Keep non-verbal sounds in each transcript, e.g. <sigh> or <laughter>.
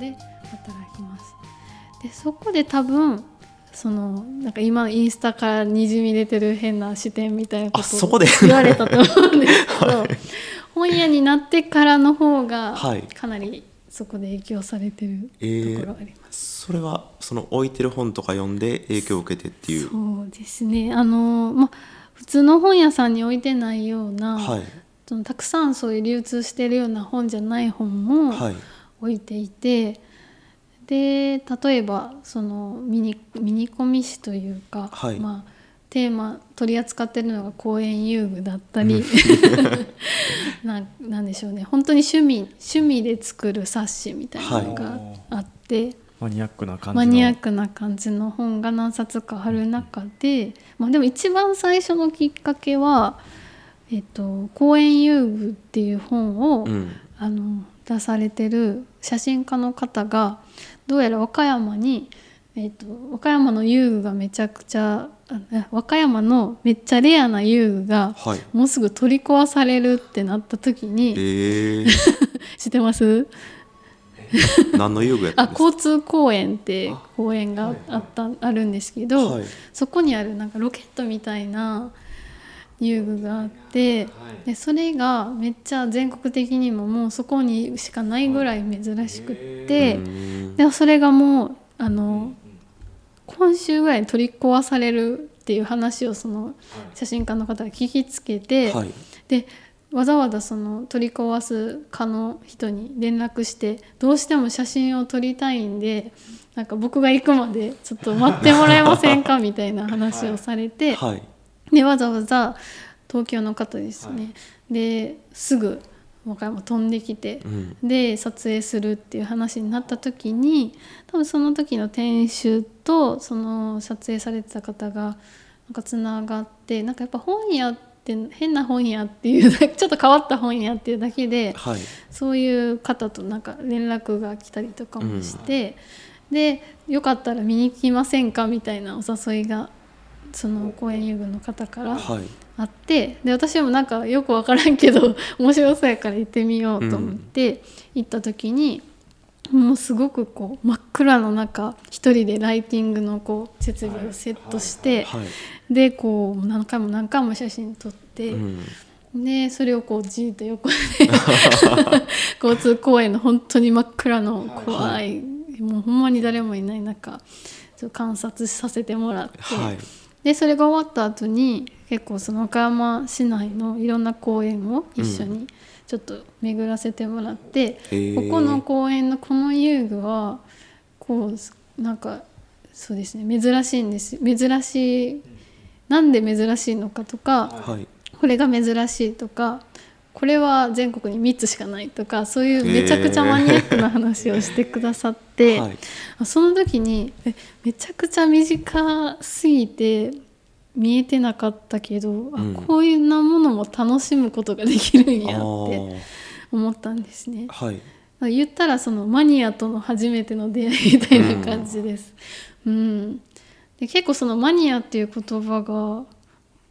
で働きます。でそこで多分そのなんか今インスタからにじみ出てる変な視点みたいなことを言われたと思うんですけど、はい、本屋になってからの方がかなりそこで影響されてるところがあります、えー、それはその置いてる本とか読んで影響を受けてっていう。そうですね。あのま普通の本屋さんに置いてないような、はい、そのたくさんそういう流通してるような本じゃない本も置いていて、はい、で例えばそのミニミニコミ誌というか、はい、まあテーマ取り扱ってるのが公園遊具だったり、<laughs> ななんでしょうね。本当に趣味趣味で作る冊子みたいなのがあって、はい、マニアックな感じマニアックな感じの本が何冊かある中で、まあ、でも一番最初のきっかけは「えっと、公園遊具」っていう本を、うん、あの出されてる写真家の方がどうやら和歌山に、えっと、和歌山の遊具がめちゃくちゃ和歌山のめっちゃレアな遊具がもうすぐ取り壊されるってなった時に、えー、<laughs> 知ってます？何の遊具やあ交通公園って公園があったあるんですけど、はい、そこにあるなんかロケットみたいな遊具があってでそれがめっちゃ全国的にももうそこにしかないぐらい珍しくってでそれがもうあの今週ぐらいに取り壊されるっていう話をその写真家の方が聞きつけて、はい、でわざわざその取り壊す家の人に連絡してどうしても写真を撮りたいんでなんか僕が行くまでちょっと待ってもらえませんかみたいな話をされて、はい、でわざわざ東京の方ですね、はい、ですぐ和歌山飛んできて、うん、で撮影するっていう話になった時に多分その時の店主とその撮影されてた方がなんかつながってなんかやっぱ本屋って変な本屋っていう <laughs> ちょっと変わった本屋っていうだけで、はい、そういう方となんか連絡が来たりとかもして、うん、でよかったら見に来ませんかみたいなお誘いがその公園遊具の方からあって、はい、で私もなんかよく分からんけど <laughs> 面白そうやから行ってみようと思って行った時に、うん、もうすごくこう真っ暗の中一人でライティングのこう設備をセットして、はい。はい、でこう何回も何回も写真撮って。うん。でそれをこうじーっと横で <laughs> 交通公園の本当に真っ暗の怖い、もうほんまに誰もいない中観察させてもらって、はい、でそれが終わった後に結構その岡山市内のいろんな公園を一緒にちょっと巡らせてもらって、うん、ここの公園のこの遊具はこうなんかそうですね珍しいんです珍しいなんで珍しいのかとか、はい、これが珍しいとかこれは全国に3つしかないとかそういうめちゃくちゃマニアックな話をしてくださって、はい、その時にえめちゃくちゃ短すぎて見えてなかったけど、うん、あこういうなものも楽しむことができるんやって思ったんですね。はい、言ったらそのマニアとの初めての出会いみたいな感じです。うん、うん、で結構そのマニアっていう言葉が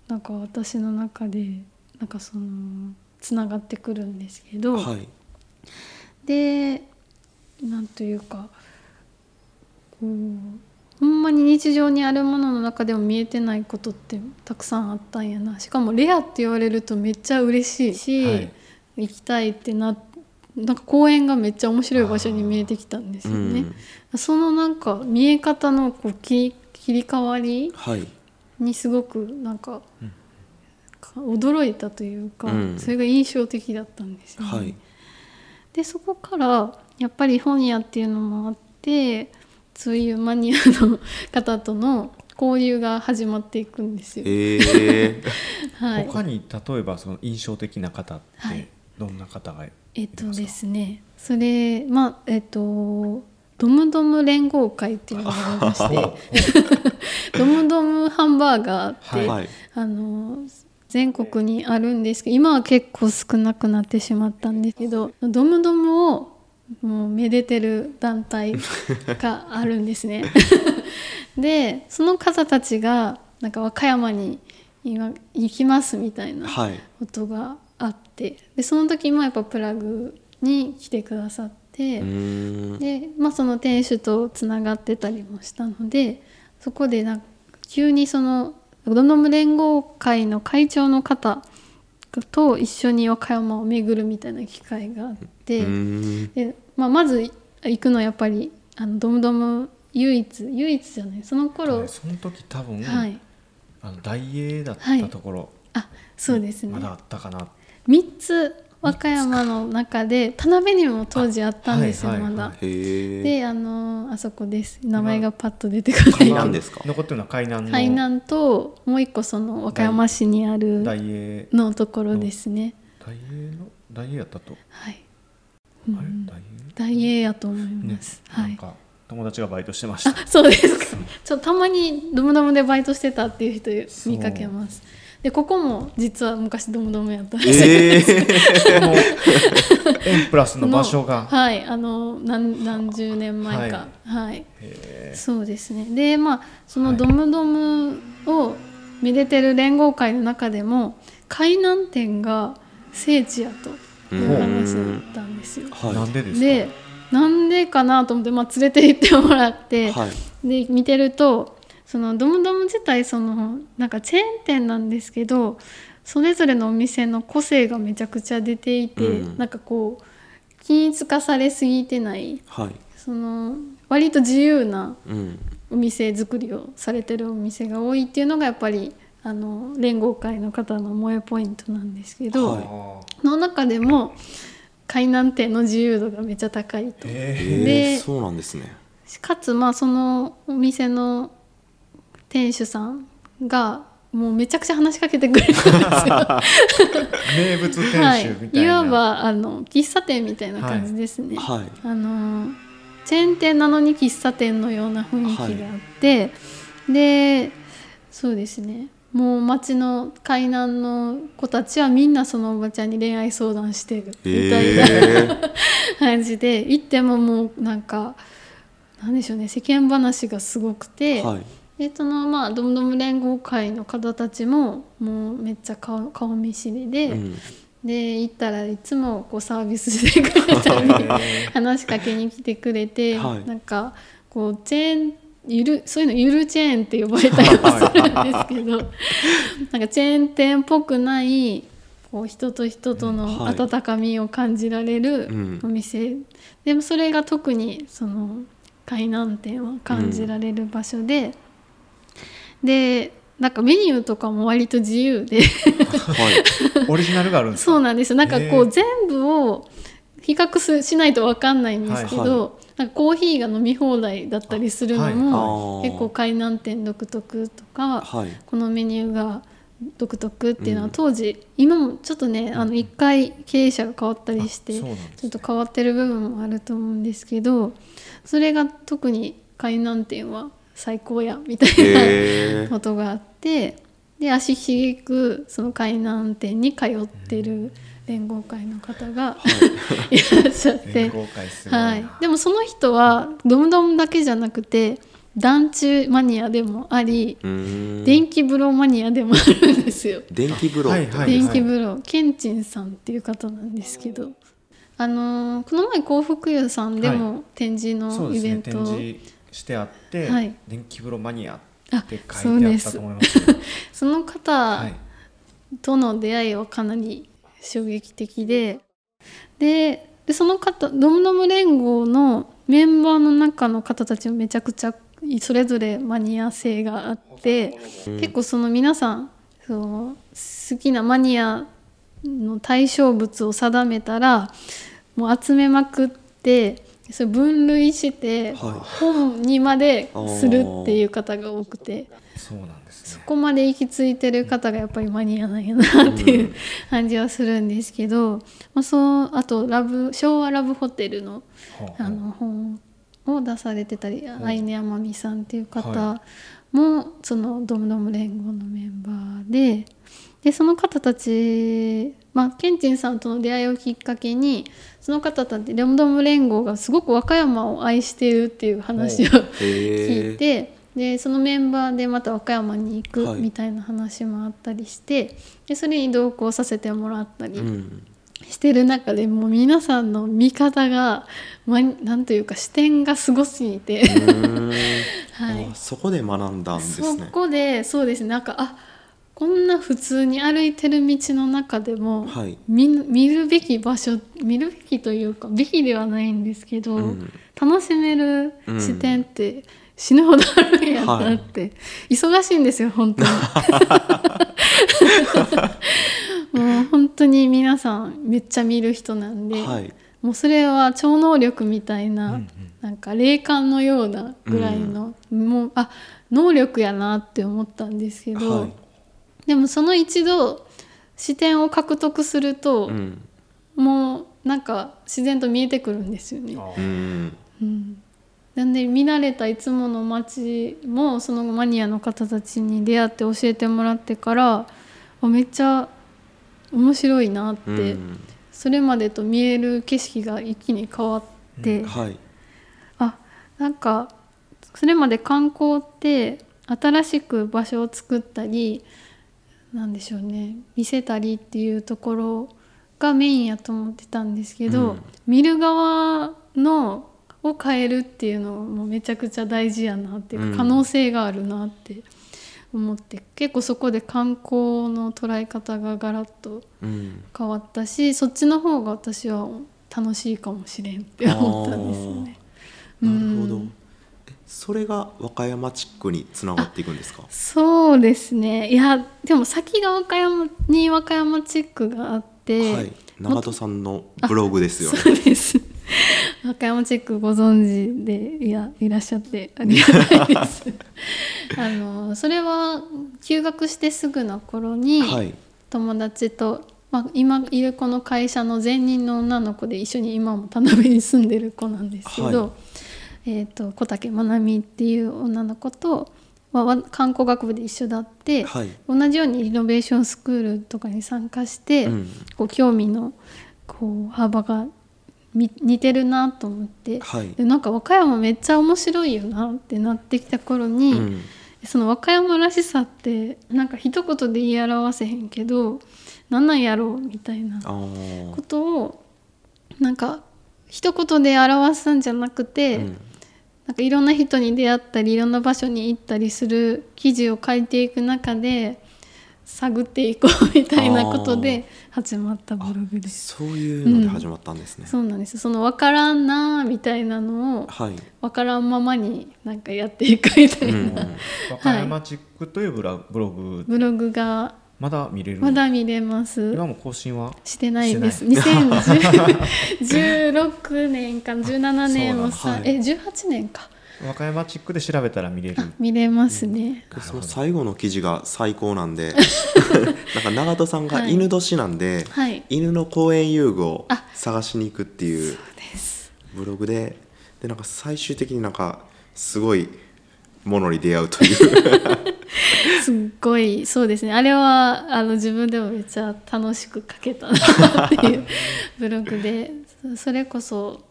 なんか私の中でなんかそのつながってくるんですけど、はい、でなんというかこうほんまに日常にあるものの中でも見えてないことってたくさんあったんやな。しかもレアって言われるとめっちゃ嬉しいし、はい、行きたいってななんか公園がめっちゃ面白い場所に見えてきたんですよね。うん、そのなんか見え方のこう切り替わりにすごくなんか、驚いたというか、うん、それが印象的だったんですよね。はい、でそこからやっぱり本屋っていうのもあってそういうマニアの方との交流が始まっていくんですよ。え。ー <laughs> はい、他に例えばその印象的な方ってどんな方がいますか、えっとですね。それまあえっとドムドム連合会っていうのがありまして <laughs> ドムドムハンバーガーって、はい、あの全国にあるんですけど今は結構少なくなってしまったんですけどドムドムをもうめでてる団体があるんですね。<laughs> でその方たちがなんか和歌山に今行きますみたいなことがあって、でその時もやっぱプラグに来てくださっててで、まあ、その店主とつながってたりもしたのでそこでなんか急にそのドノム連合会の会長の方と一緒に和歌山を巡るみたいな機会があってで、まあ、まず行くのはやっぱりあのドムドム唯一唯一じゃないその頃、その時多分、はい、あの大英だったところ、はい、あそうですね。まだあったかな。3つ和歌山の中で田辺にも当時あったんですよ、まだ。であのあそこです。名前がパッと出てこない。海南ですか？残ってるの。は海南海南ともう一個その和歌山市にあるの。ところですね。大英の？大英やったと？はい、うん、大英？やと思います、ね、はい。友達がバイトしてました。そうです。か <laughs> ちょたまにドムドムでバイトしてたっていう人見かけますでここも実は昔ドムドムやったんです。えー、<laughs> エンプラスの場所が。はいあの何何十年前か。はい、はい、そうですね。でまあそのドムドムをめでてる連合会の中でも海南店が聖地やという話だったんですよ、はい、なんでですか？でなんでかなと思って、まあ、連れて行ってもらって、はい、で見てるとそのドムドム自体そのなんかチェーン店なんですけどそれぞれのお店の個性がめちゃくちゃ出ていて、うん、なんかこう均一化されすぎてない、はい、その割と自由なお店作りをされてるお店が多いっていうのがやっぱりあの連合会の方の萌えポイントなんですけど、はい、の中でも海南店の自由度がめっちゃ高いと。でそうなんですね。かつまあそのお店の店主さんがもうめちゃくちゃ話しかけてくれたんですよ。<laughs> 名物店主みたいな、はい、いわばあの喫茶店みたいな感じですね、はい、あのチェーン店なのに喫茶店のような雰囲気があって、はい、でそうですね。もう町の海南の子たちはみんなそのおばちゃんに恋愛相談してるみたいな、えー、感じで行ってももうなんかなんでしょうね。世間話がすごくて、はい、でそのまあドムドム連合会の方たちももうめっちゃ顔顔見知りで、うん、で行ったらいつもこうサービスしてくれたり <laughs> 話しかけに来てくれて、はい、なんかこうチェーンゆるそういうのゆるチェーンって呼ばれたりもするんですけど <laughs> なんかチェーン店っぽくないこう人と人との温かみを感じられるお店、はいうん、でもそれが特にその海南店は感じられる場所で。うんでなんかメニューとかも割と自由で。はい、オリジナルがあるんですそうなんです。なんかこう全部を比較すしないと分かんないんですけど、はい。はい、なんかコーヒーが飲み放題だったりするのも、はい、結構海南店独特とか、はい、このメニューが独特っていうのは当時、うん、今もちょっとねあの1回経営者が変わったりして、ね、ちょっと変わってる部分もあると思うんですけどそれが特に海南店は最高やみたいなことがあってで足しげくその海南店に通ってる連合会の方が、はい、いらっしゃってはい、でもその人はドムドムだけじゃなくて団中マニアでもあり電気風呂マニアでもあるんですよ。電気風呂、はいはい、電気風呂ケンチンさんっていう方なんですけど。あのー、この前幸福湯さんでも展示のイベントを、はいしてあって、はい、電気風呂マニアって書いてあったと思います、そ <laughs> の方との出会いはかなり衝撃的でででその方ドムドム連合のメンバーの中の方たちもめちゃくちゃそれぞれマニア性があって、うん、結構その皆さんそう好きなマニアの対象物を定めたらもう集めまくってそれ分類して本にまでするっていう方が多くて、そうなんです、ね、そこまで行き着いてる方がやっぱりマニアなんやなっていう感じはするんですけど、まあ、そうあとラブ昭和ラブホテルのあの本を出されてたり愛根天美さんっていう方もそのドムドム連合のメンバーででその方たち、まあ、ケンチンさんとの出会いをきっかけにその方たちレムドム連合がすごく和歌山を愛しているっていう話を <laughs> 聞いてでそのメンバーでまた和歌山に行くみたいな話もあったりして、でそれに同行させてもらったりししてる中でもう皆さんの見方が、ま、なんというか視点がすごすぎて。<laughs> はい、そこで学んだんですね。そこでそうですね。なんかあこんな普通に歩いてる道の中でも、はい、見見るべき場所見るべきというかべきではないんですけど、うん、楽しめる視点って死ぬほどあるんやなって、はい、忙しいんですよ本当に。<laughs> もう本当に皆さんめっちゃ見る人なんで、はい、もうそれは超能力みたいな、うんうん、なんか霊感のようなぐらいの、うん、もうあ能力やなって思ったんですけど。はいでもその一度視点を獲得すると、うん、もうなんか自然と見えてくるんですよね。うん、うん、なんで見慣れたいつもの街もそのマニアの方たちに出会って教えてもらってからめっちゃ面白いなって、うん、それまでと見える景色が一気に変わって、うん。はい、あなんかそれまで観光って新しく場所を作ったりなんでしょうね。見せたりっていうところがメインやと思ってたんですけど、うん、見る側のを変えるっていうのもめちゃくちゃ大事やなっていうか、可能性があるなって思って結構そこで観光の捉え方がガラッと変わったし、うん、そっちの方が私は楽しいかもしれんって思ったんですよね。なるほど、うんそれが和歌山地区につながっていくんですか？そうですね。いやでも先が和歌山に和歌山地区があって、はい、長門さんのブログですよね。そうです。和歌山地区ご存知でいやいらっしゃってありがたいです。<laughs> あのそれは休学してすぐの頃に、はい、友達と、まあ、今いるこの会社の前任の女の子で一緒に今も田辺に住んでる子なんですけど、はいえーと、小竹まなみっていう女の子と、まあ、観光学部で一緒だって、はい、同じようにリノベーションスクールとかに参加して、うん、こう興味のこう幅が似てるなと思って、はい、でなんか和歌山めっちゃ面白いよなってなってきた頃に、うん、その和歌山らしさってなんか一言で言い表せへんけど何なんやろうみたいなことをなんか一言で表すんじゃなくて、うんなんかいろんな人に出会ったりいろんな場所に行ったりする記事を書いていく中で探っていこうみたいなことで始まったブログです。そういうので始まったんですね、うん、そうなんです。その分からんなみたいなのを、はい、分からんままになんかやっていくみたいな、うん、和歌山チックというブログ、ブログがまだ見れる？まだ見れます。今も更新はしてないです。2016年か17 <laughs> 年をさ、はい、え18年か。和歌山チックで調べたら見れる。見れますね、うん、その最後の記事が最高なんで <laughs> なんか長門さんが犬年なんで、はい、犬の公園遊具を探しに行くっていうブログででなんか最終的になんかすごいものに出会うという <laughs> <laughs> すっごいそうですね。あれはあの自分でもめっちゃ楽しく書けたなっていうブログで。<laughs> それこそ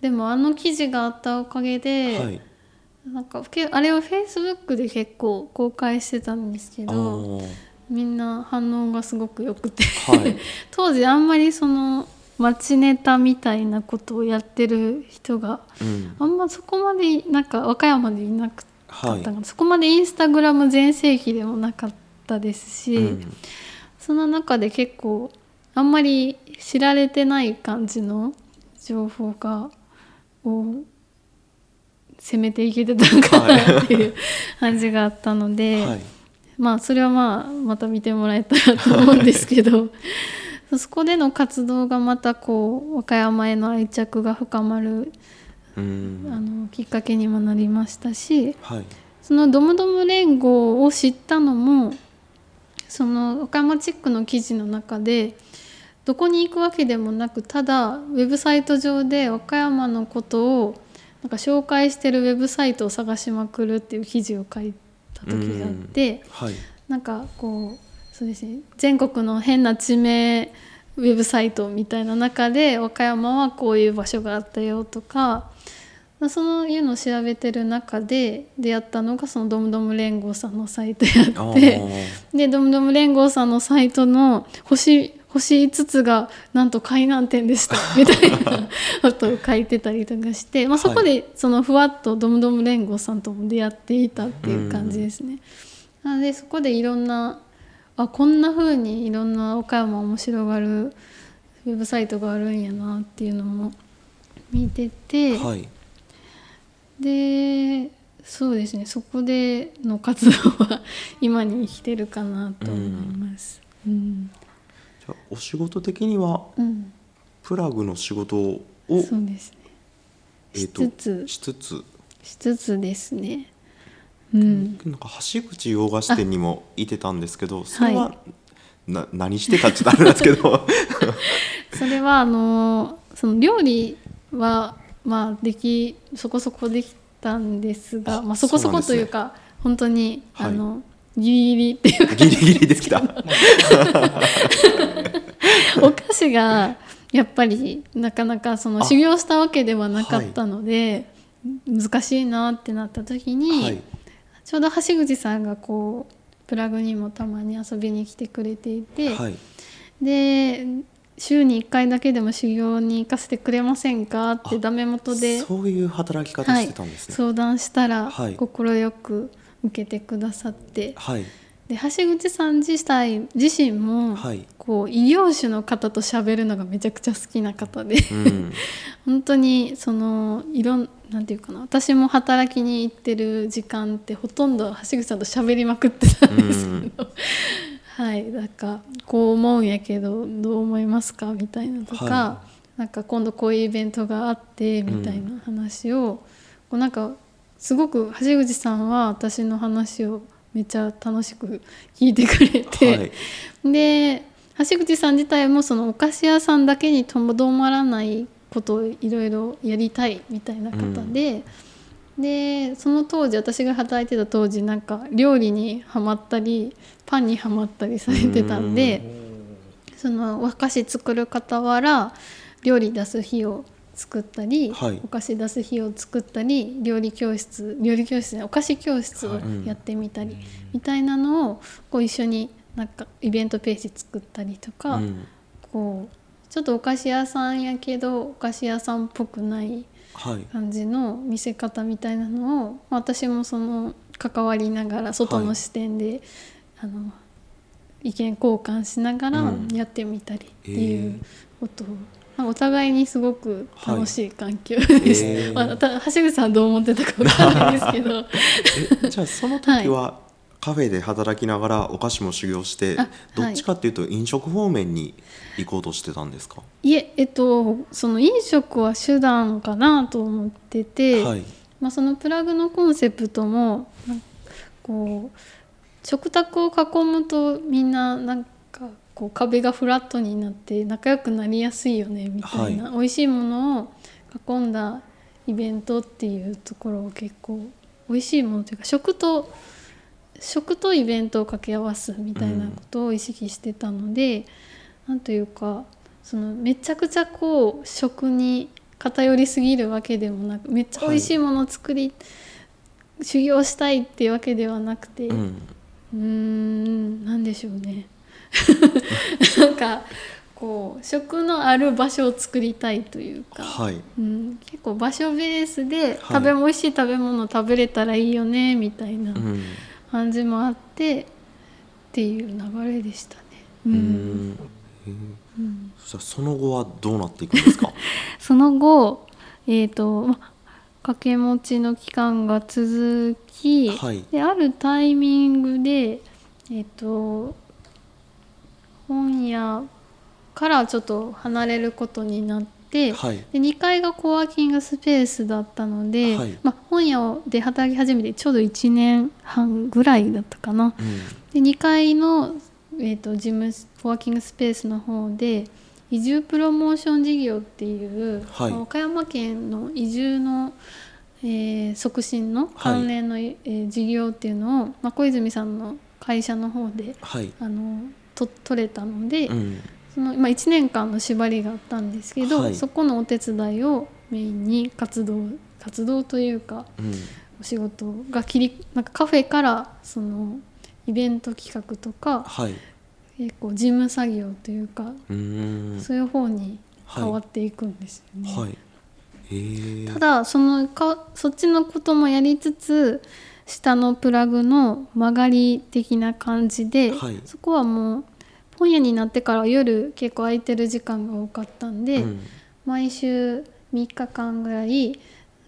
でもあの記事があったおかげで、はい、なんかあれはフェイスブックで結構公開してたんですけどみんな反応がすごく良くて。はい、<laughs> 当時あんまりその街ネタみたいなことをやってる人が、うん、あんまそこまでなんか和歌山でいなくかったはい、そこまでインスタグラム全盛期でもなかったですし、うん、その中で結構あんまり知られてない感じの情報がを攻めていけてたのかなっていう感じがあったので、はい、まあそれはまあまた見てもらえたらと思うんですけど <laughs> そこでの活動がまたこう和歌山への愛着が深まるあのきっかけにもなりましたし、はい、そのドムドム連合を知ったのもその岡山チックの記事の中でどこに行くわけでもなくただウェブサイト上で和歌山のことをなんか紹介してるウェブサイトを探しまくるっていう記事を書いた時があって、はい、なんかこうそうですね全国の変な地名ウェブサイトみたいな中で和歌山はこういう場所があったよとかそういうのを調べてる中で出会ったのがそのドムドム連合さんのサイトやってでドムドム連合さんのサイトの星星5つがなんと海南店でした <laughs> みたいなことを書いてたりとかして、まあ、そこでそのふわっとドムドム連合さんとも出会っていたっていう感じですね。なのでそこでいろんなあこんな風にいろんな岡山面白がるウェブサイトがあるんやなっていうのも見てて、はい、でそうですね。そこでの活動は <laughs> 今に生きてるかなと思います。うん、うん、じゃお仕事的には、うん、プラグの仕事をそうですね。しつつ、しつつ？しつつですね。うん、なんか橋口洋菓子店にもいてたんですけどそれは、はい、な何してたっちょっとあれなんですけどそれはあのその料理はまあできそこそこできたんですがまあ、そこそこというか、ね、本当に、はい、あのギリギリっていうギリギリできた。<laughs> お菓子がやっぱりなかなかその修行したわけではなかったので、はい、難しいなってなった時に、はい、ちょうど橋口さんがこうプラグにもたまに遊びに来てくれていて、で週に1回だけでも修行に行かせてくれませんかってダメ元でそういう働き方してたんですね、はい、相談したら快く受けてくださって、はい、で橋口さん自体自身も、はい、こう異業種の方と喋るのがめちゃくちゃ好きな方で、うん、<laughs> 本当にそのいろんなんていうかな。私も働きに行ってる時間ってほとんど橋口さんと喋りまくってたんですけど、うんはいなんかこう思うんやけどどう思いますか？みたいなとか、はい、なんか今度こういうイベントがあってみたいな話を、うん、こうなんかすごく橋口さんは私の話をめっちゃ楽しく聞いてくれて、はい、<laughs> で橋口さん自体もそのお菓子屋さんだけにとどまらないことをいろいろやりたいみたいな方で。うんでその当時私が働いてた当時なんか料理にはまったりパンにはまったりされてたんでその和菓子作る傍ら料理出す日を作ったり、はい、お菓子出す日を作ったり料理教室料理教室お菓子教室をやってみたり、みたいなのをこう一緒になんかイベントページ作ったりとか、うん、こうちょっとお菓子屋さんやけどお菓子屋さんっぽくない感じの見せ方みたいなのを、はい、私もその関わりながら外の視点で、はい、あの意見交換しながらやってみたりっていうことを、うん、お互いにすごく楽しい環境でした、はいえー、まあ、橋口さんどう思ってたか分かんないですけど。<laughs> じゃあその時は、カフェで働きながらお菓子も修行してどっちかっていうと飲食方面に行こうとしてたんですか、はい、いええっとその飲食は手段かなと思ってて、はい、まあ、そのプラグのコンセプトもこう食卓を囲むとみんななんかこう壁がフラットになって仲良くなりやすいよねみたいな、はい、美味しいものを囲んだイベントっていうところを結構美味しいものというか食と食とイベントを掛け合わすみたいなことを意識してたので、うん、なんというかそのめちゃくちゃこう食に偏りすぎるわけでもなくめっちゃ美味しいものを作り、はい、修行したいっていうわけではなくてうん。何でしょうね。<laughs> なんかこう食のある場所を作りたいというか、はい、うん、結構場所ベースで食べ、はい、美味しい食べ物食べれたらいいよねみたいな。うん感じもあってっていう流れでしたね。うん、うん、そその後はどうなっていくんですか？<laughs> その後、えーとま、掛け持ちの期間が続き、はい、であるタイミングで、えーと本屋からちょっと離れることになって。、はい、で2階がコワーキングスペースだったので、はい、まあ、本屋で働き始めてちょうど1年半ぐらいだったかな。うん、で2階の、えーと、事務コワーキングスペースの方で移住プロモーション事業っていう、はい、岡山県の移住の、えー、促進の関連の、はい、えー、事業っていうのを、まあ、小泉さんの会社の方で、はい、あのと取れたので、うん、その、まあ、1年間の縛りがあったんですけど、はい、そこのお手伝いをメインに活動活動というか、うん、お仕事が切りなんかカフェからそのイベント企画とか、はい、結構事務作業というかそういう方に変わっていくんですよね。はい。はいただそのかそっちのこともやりつつ下のプラグの曲がり的な感じで、はい、そこはもう本屋になってから夜結構空いてる時間が多かったんで、うん、毎週3日間ぐらい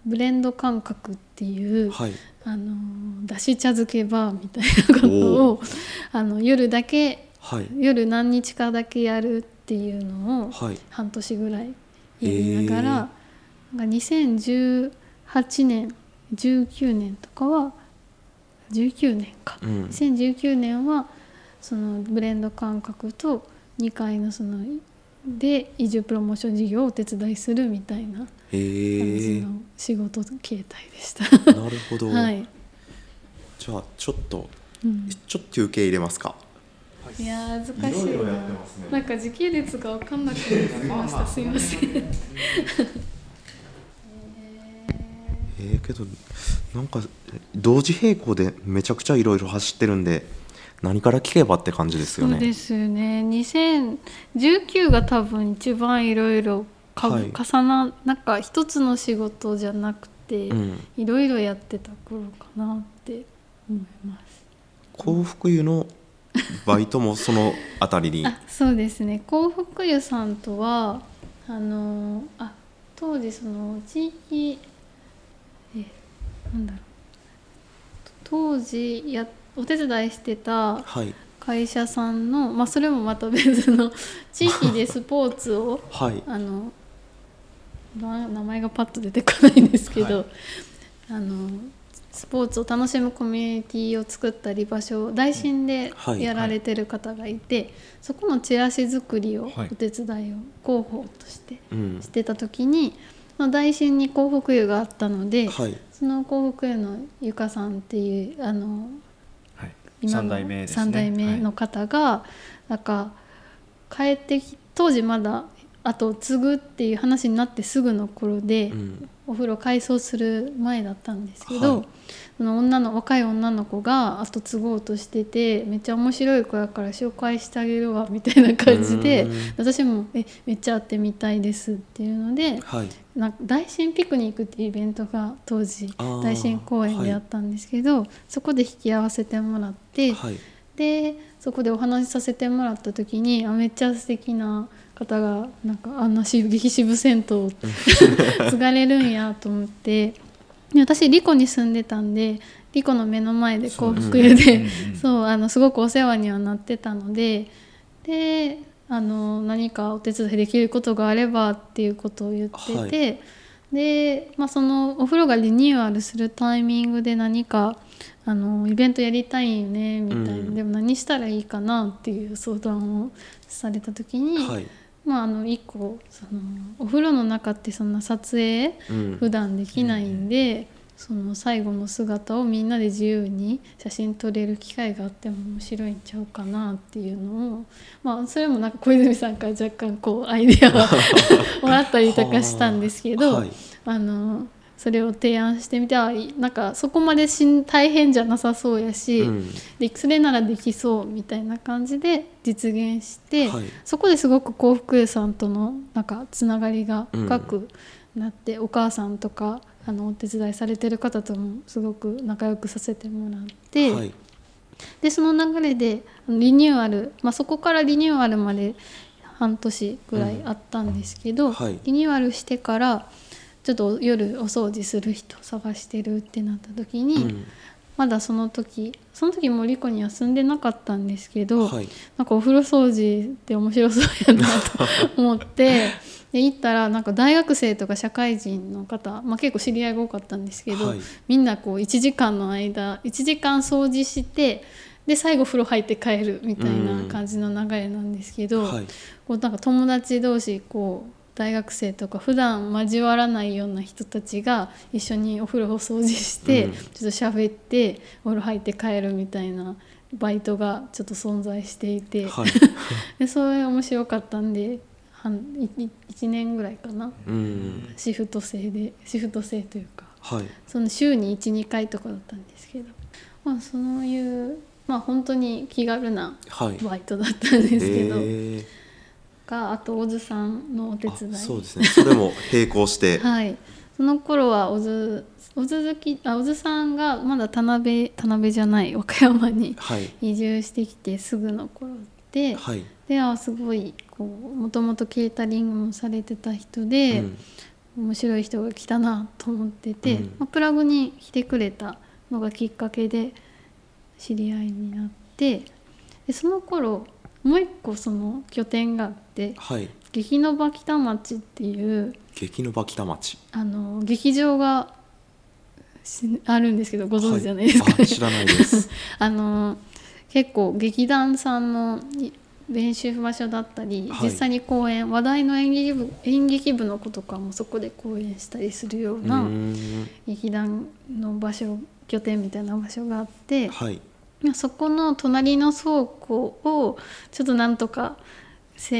ブレンド感覚っていう、はい、あのだし茶漬けバーみたいなことを <laughs> あの夜だけ、はい、夜何日かだけやるっていうのを半年ぐらいやりながら、えー、2018年19年とかは19年か、うん、2019年はそのブレンド感覚と2階のそので移住プロモーション事業をお手伝いするみたいな感じの仕事形態でした。なるほど、<laughs> はい、じゃあちょっと、うん、ちょっと休憩入れますか？いや難しいな。いろいろね、なんか時系列が分かんなくなりました。すいません。えー、けどなんか同時並行でめちゃくちゃいろいろ走ってるんで何から聞けばって感じですよね。そうですね。2019が多分一番いろいろ重ななんか一つの仕事じゃなくていろいろやってた頃かなって思います。幸福湯のバイトもそのあたりに。<laughs> そうですね。幸福湯さんとはあのあ当時その地域えなんだろう。当時やお手伝いしてた会社さんの、はい、まあ、それもまた別の <laughs> 地域でスポーツを、はい、あの名前がパッと出てこないんですけど、はい、あのスポーツを楽しむコミュニティを作ったり場所を大臣でやられてる方がいて、はいはい、そこのチラシ作りをお手伝いを広報としてしてた時に、うん、大臣に幸福湯があったので、はい、その幸福湯のゆかさんっていうあの、はい、今の3代目、ね、3代目の方が、なんか帰ってき当時まだあと継ぐっていう話になってすぐの頃で、うん、お風呂改装する前だったんですけど、はい、その女の若い女の子が後継ごうとしててめっちゃ面白い子やから紹介してあげるわみたいな感じで私も「えめっちゃ会ってみたいです」っていうので、はい、な大神ピクニックっていうイベントが当時大神公園であったんですけど、はい、そこで引き合わせてもらって、でそこでお話しさせてもらった時にあめっちゃ素敵な。方がなんかあんな激渋銭湯を <laughs> 継がれるんやと思ってで私リコに住んでたんでリコの目の前で幸福湯でそうあのすごくお世話にはなってたのでであの何かお手伝いできることがあればっていうことを言ってて、はい、で、まあ、そのお風呂がリニューアルするタイミングで何かあのイベントやりたいよねみたいな、うん、でも何したらいいかなっていう相談をされた時に。はいまあ、あの一個そのお風呂の中ってそんな撮影、うん、普段できないんで、うん、その最後の姿をみんなで自由に写真撮れる機会があっても面白いんちゃうかなっていうのを、まあ、それもなんか小泉さんから若干こうアイデアを <laughs> もらったりとかしたんですけど、はい、あのそれを提案してみてあなんかそこまでしん大変じゃなさそうやし、うん、でそれならできそうみたいな感じで実現して、はい、そこですごく幸福湯さんとのなんかつながりが深くなって、うん、お母さんとかあのお手伝いされてる方ともすごく仲良くさせてもらって、はい、でその流れでリニューアル、まあ、そこからリニューアルまで半年ぐらいあったんですけど、うん。はい、リニューアルしてからちょっと夜お掃除する人探してるってなった時に、うん、まだその時その時もリコには住んでなかったんですけど、はい、なんかお風呂掃除って面白そうやなと思って <laughs> で行ったらなんか大学生とか社会人の方、まあ、結構知り合いが多かったんですけど、はい、みんなこう1時間の間1時間掃除してで最後風呂入って帰るみたいな感じの流れなんですけど、はい、こうなんか友達同士こう大学生とか普段交わらないような人たちが一緒にお風呂を掃除して、うん、ちょっと喋ってお風呂入って帰るみたいなバイトがちょっと存在していて、はい、<laughs> でそれ面白かったんで半1年ぐらいかな、うん、シフト制でシフト制というか、はい、その週に12回とかだったんですけど、まあ、そういうまあ本当に気軽なバイトだったんですけど、はいえー、があと小津さんのお手伝い。そうですね。それも並行して。<laughs> はい。その頃は小津小津好きあ小津さんがまだ田辺田辺じゃない和歌山に移住してきてすぐの頃で、はい、ではすごいこうもともとケータリングもされてた人で、うん、面白い人が来たなと思ってて、うん、まあ、プラグに来てくれたのがきっかけで知り合いになってでその頃もう一個その拠点がはい、劇の場北町っていう劇の場北町あの劇場があるんですけどご存知じゃないですか、ねはい、知らないです。<laughs> あの結構劇団さんの練習場所だったり、はい、実際に公演話題の演劇部演劇部の子とかもそこで公演したりするような劇団の場所拠点みたいな場所があって、はい、そこの隣の倉庫をちょっとなんとか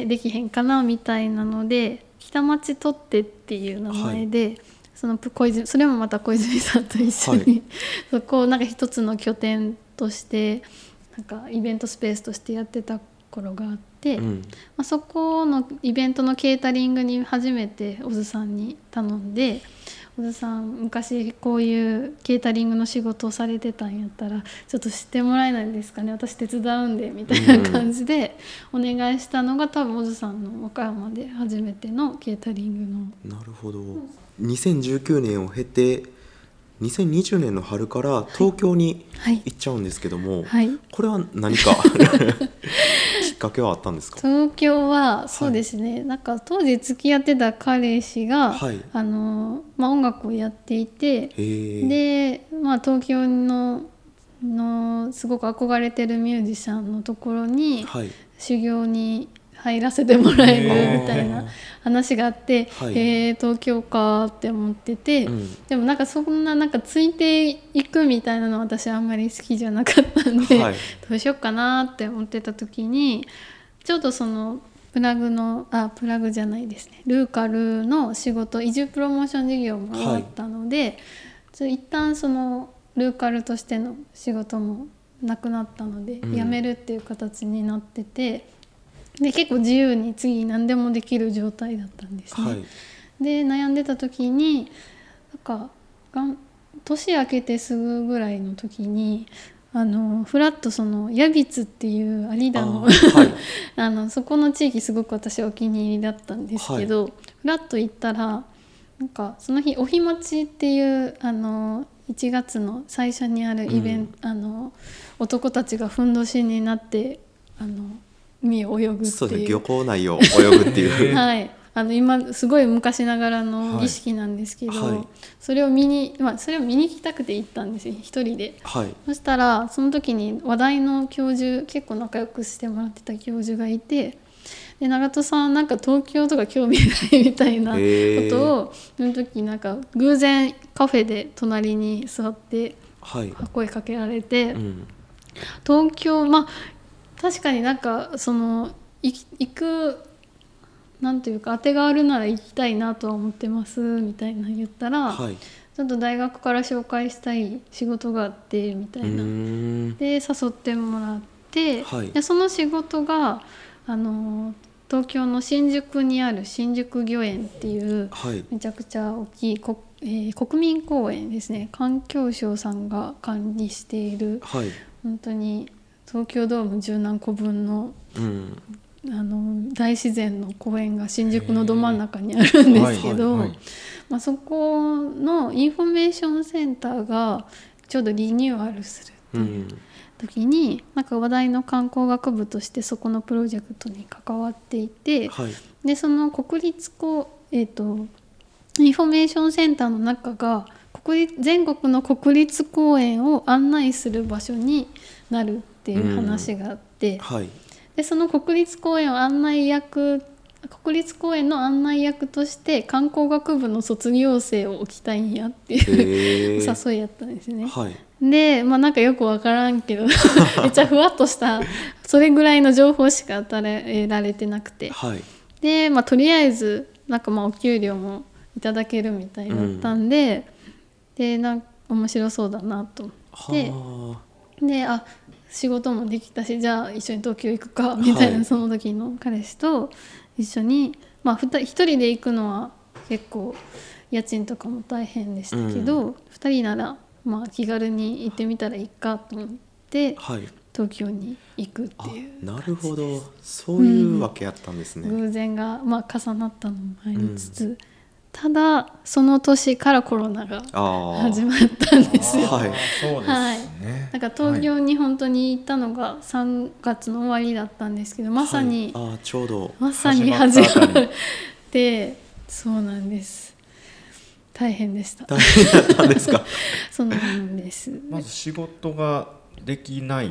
できへんかなみたいなので北町取ってっていう名前で、はい、その小泉それもまた小泉さんと一緒に、はい、<laughs> そこをなんか一つの拠点としてなんかイベントスペースとしてやってた頃があって、うん、まあ、そこのイベントのケータリングに初めて小津さんに頼んで小津さん昔こういうケータリングの仕事をされてたんやったらちょっと知ってもらえないですかね。私手伝うんでみたいな感じでお願いしたのが多分小津さんの岡山で初めてのケータリングの。なるほど。2019年を経て2020年の春から東京に行っちゃうんですけども、はい。はい、これは何か <laughs> きっかけはあったんですか？東京はそうですね、はい、なんか当時付き合ってた彼氏が、あのまあ、音楽をやっていてで、まあ、東京ののすごく憧れてるミュージシャンのところに修行に入らせてもらえるみたいな話があって、はい、えー、東京かって思ってて、うん、でもなんかそんななんかついていくみたいなの私あんまり好きじゃなかったんで、はい、どうしようかなって思ってた時にちょうどそのプラグのあプラグじゃないですね。ルーカルの仕事移住プロモーション事業も終わったので、はい、一旦そのルーカルとしての仕事もなくなったので、うん、辞めるっていう形になってて。で結構自由に次何でもできる状態だったんですね。はい、で悩んでた時になんかがん年明けてすぐぐらいの時にあのフラットそのヤビツっていう有田のあ、はい、<laughs> あのそこの地域すごく私お気に入りだったんですけど、はい、フラット行ったらなんかその日お日待ちっていうあの1月の最初にあるイベント、うん、あの男たちがふんどしになってあの海を泳ぐっていう。そうですね漁港内を泳ぐっていう。<laughs> はい。あの今すごい昔ながらの儀式なんですけど、はい。はい、それを見に、まあ、それを見に行きたくて行ったんですよ一人で、はい、そしたらその時に話題の教授結構仲良くしてもらってた教授がいてで長門さんなんか東京とか興味ないみたいなことをその時なんか偶然カフェで隣に座って声かけられて、うん、東京まあ確かになんかその行くなんというか当てがあるなら行きたいなとは思ってますみたいな言ったら、はい、ちょっと大学から紹介したい仕事があってみたいな。で誘ってもらって、はい、でその仕事があの東京の新宿にある新宿御苑っていう、はい、めちゃくちゃ大きいこ、えー、国民公園ですね。環境省さんが管理している、はい、本当に東京ドーム十何個分の,、うん、あの大自然の公園が新宿のど真ん中にあるんですけど、まあ、そこのインフォメーションセンターがちょうどリニューアルするっていう時に、なんか話題の観光学部としてそこのプロジェクトに関わっていて、はい、でその国立こえーとインフォメーションセンターの中が国立全国の国立公園を案内する場所になるっていう話があって、うん。はい、でその国立公園を案内役国立公園の案内役として観光学部の卒業生を置きたいんやっていう <laughs> 誘いやったんですね。はい、でまあなんかよく分からんけど <laughs> めっちゃふわっとしたそれぐらいの情報しか与えられてなくて、はい、で、まあ、とりあえずなんかまあお給料もいただけるみたいだったんで、うん、でなんか面白そうだなと思って。であ仕事もできたしじゃあ一緒に東京行くかみたいな、はい、その時の彼氏と一緒にまあ1人で行くのは結構家賃とかも大変でしたけど、うん、2人ならまあ気軽に行ってみたらいいかと思って、はい、東京に行くっていうなるほど。そういうわけやったんですね、うん、偶然が、まあ、重なったのもありつつ、うん、ただその年からコロナが始まったんですよ。はい、そうですね、はい、なんか東京に本当に行ったのが3月の終わりだったんですけどまさに、はい、あちょうどまさに始まってそうなんです。大変でした。大変だったんですか？<laughs> そうなんです。まず仕事ができない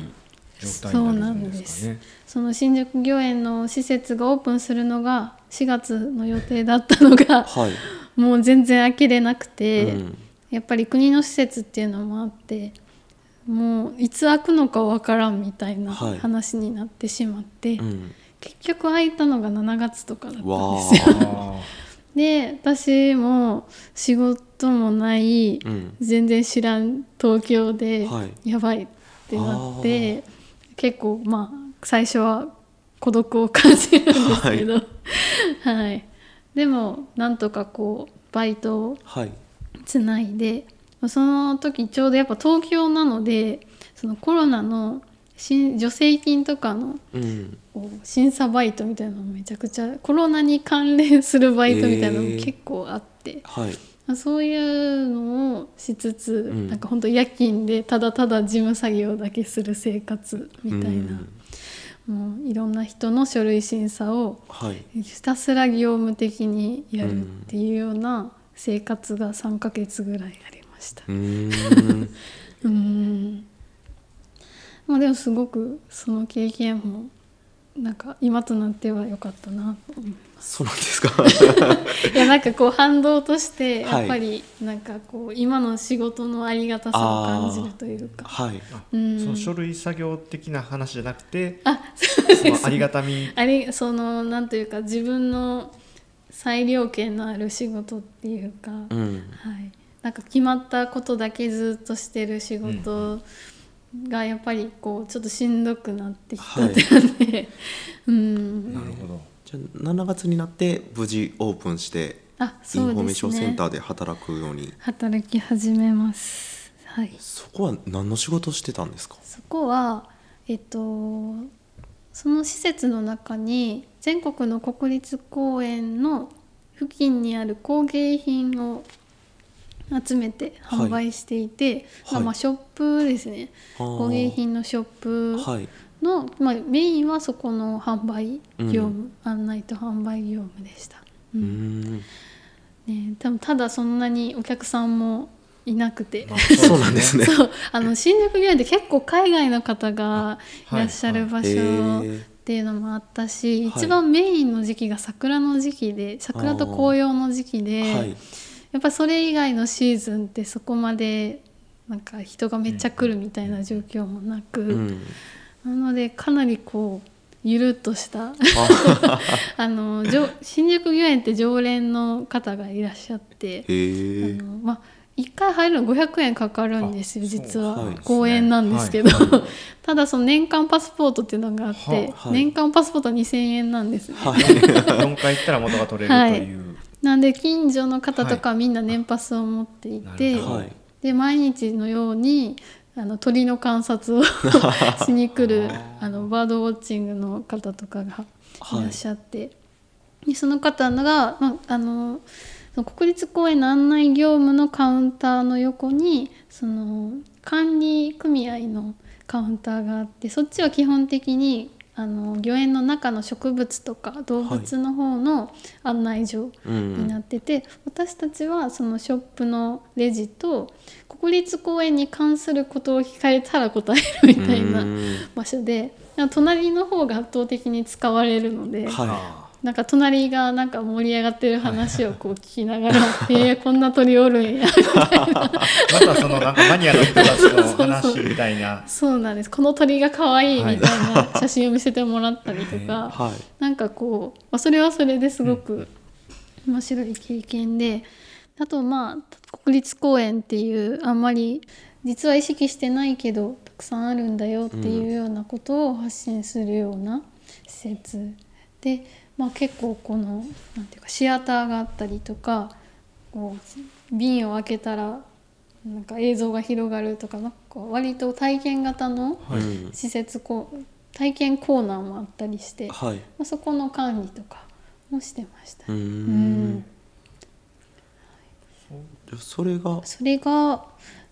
そうなんです。その新宿御苑の施設がオープンするのが4月の予定だったのが、はい、もう全然呆れなくて、うん、やっぱり国の施設っていうのもあってもういつ開くのか分からんみたいな話になってしまって、はいうん、結局開いたのが7月とかだったんですよ。<laughs> で私も仕事もない、うん、全然知らん東京で、はい、やばいってなって結構まあ最初は孤独を感じるんですけど、はい、はい、でもなんとかこうバイトをつないで、はい、その時ちょうどやっぱ東京なのでそのコロナの助成金とかの、うん、審査バイトみたいなのめちゃくちゃコロナに関連するバイトみたいなのも結構あって、えーはい、そういうのをしつつ、うん、なんか本当夜勤でただただ事務作業だけする生活みたいな、うん、もういろんな人の書類審査をひたすら業務的にやるっていうような生活が3ヶ月ぐらいありました。うん <laughs> まあ、でもすごくその経験もなんか今となっては良かったなと思います。そうなんですか？<laughs> いやなんかこう反動としてやっぱりなんかこう今の仕事のありがたさを感じるというか、はい、うん、その書類作業的な話じゃなくて、あ、そうです、ね、ありがたみ。ありそのなんというか自分の裁量権のある仕事っていうか、うん、はい、なんか決まったことだけずっとしてる仕事がやっぱりこうちょっとしんどくなってきたってなんで、はい、うん。なるほどじゃあ7月になって無事オープンしてあそう、ね、インフォメーションセンターで働くように。働き始めます。はい。そこは何の仕事してたんですか？そこはえっとその施設の中に全国の国立公園の付近にある工芸品を集めて販売していて、はい、まあ、ショップですね。工芸品のショップの、まあ、メインはそこの販売業務、うん、案内と販売業務でした。うん、ね、多分ただそんなにお客さんもいなくて。そうなんですね。あの新宿御苑って結構海外の方がい。らっしゃる場所っていうのもあったし、はい、一番メインの時期が桜の時期で桜と紅葉の時期で。はい。やっぱそれ以外のシーズンってそこまでなんか人がめっちゃ来るみたいな状況もなく、うん、なのでかなりこうゆるっとしたあ。<laughs> の新宿御苑って常連の方がいらっしゃってあの、まあ、1回入るの500円かかるんですよ実は、はい、公園なんですけど、はい、<laughs> ただその年間パスポートっていうのがあって、はい、年間パスポートは2000円なんです。ね、はい、<laughs> 4回行ったら元が取れるという、なんで近所の方とかみんな年パスを持っていて、はい、で毎日のようにあの鳥の観察を <laughs> しに来るあのバードウォッチングの方とかがい。らっしゃって、はい、でその方が、まあ、あの国立公園の案内業務のカウンターの横にその管理組合のカウンターがあってそっちは基本的にあの御苑の中の植物とか動物の方の案内所になってて、はいうん、私たちはそのショップのレジと国立公園に関することを聞かれたら答えるみたいな場所で隣の方が圧倒的に使われるので、はいなんか隣がなんか盛り上がってる話をこう聞きながら「<laughs> ええこんな鳥おるんや」みたいなまたそのなんかマニアの人たちの話みたいな。そうなんです。この鳥が可愛いみたいな写真を見せてもらったりとか、<laughs> はい、なんかこう、まあ、それはそれですごく面白い経験で、あとまあ国立公園っていうあんまり実は意識してないけどたくくさんあるんだよっていうようなことを発信するような施設で、まあ、結構このなんていうかシアターがあったりとかこう瓶を開けたらなんか映像が広がるとかなんか割と体験型の施設こう体験コーナーもあったりして、はい、まあ、そこの管理とかもしてました、ね、うん。それが？それが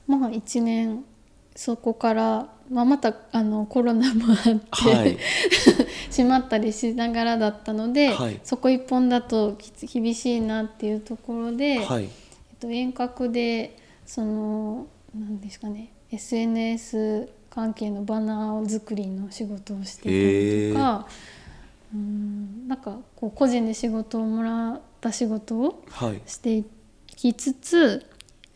まあ1年そこから、まあ、またあのコロナもあって、はい、<laughs> 閉まったりしながらだったので、はい、そこ一本だと厳しいなっていうところで、はい、えっと、遠隔でその何ですかね SNS 関係のバナー作りの仕事をしてたりとか、うんなんかこう個人で仕事をもらった仕事をしていきつつ、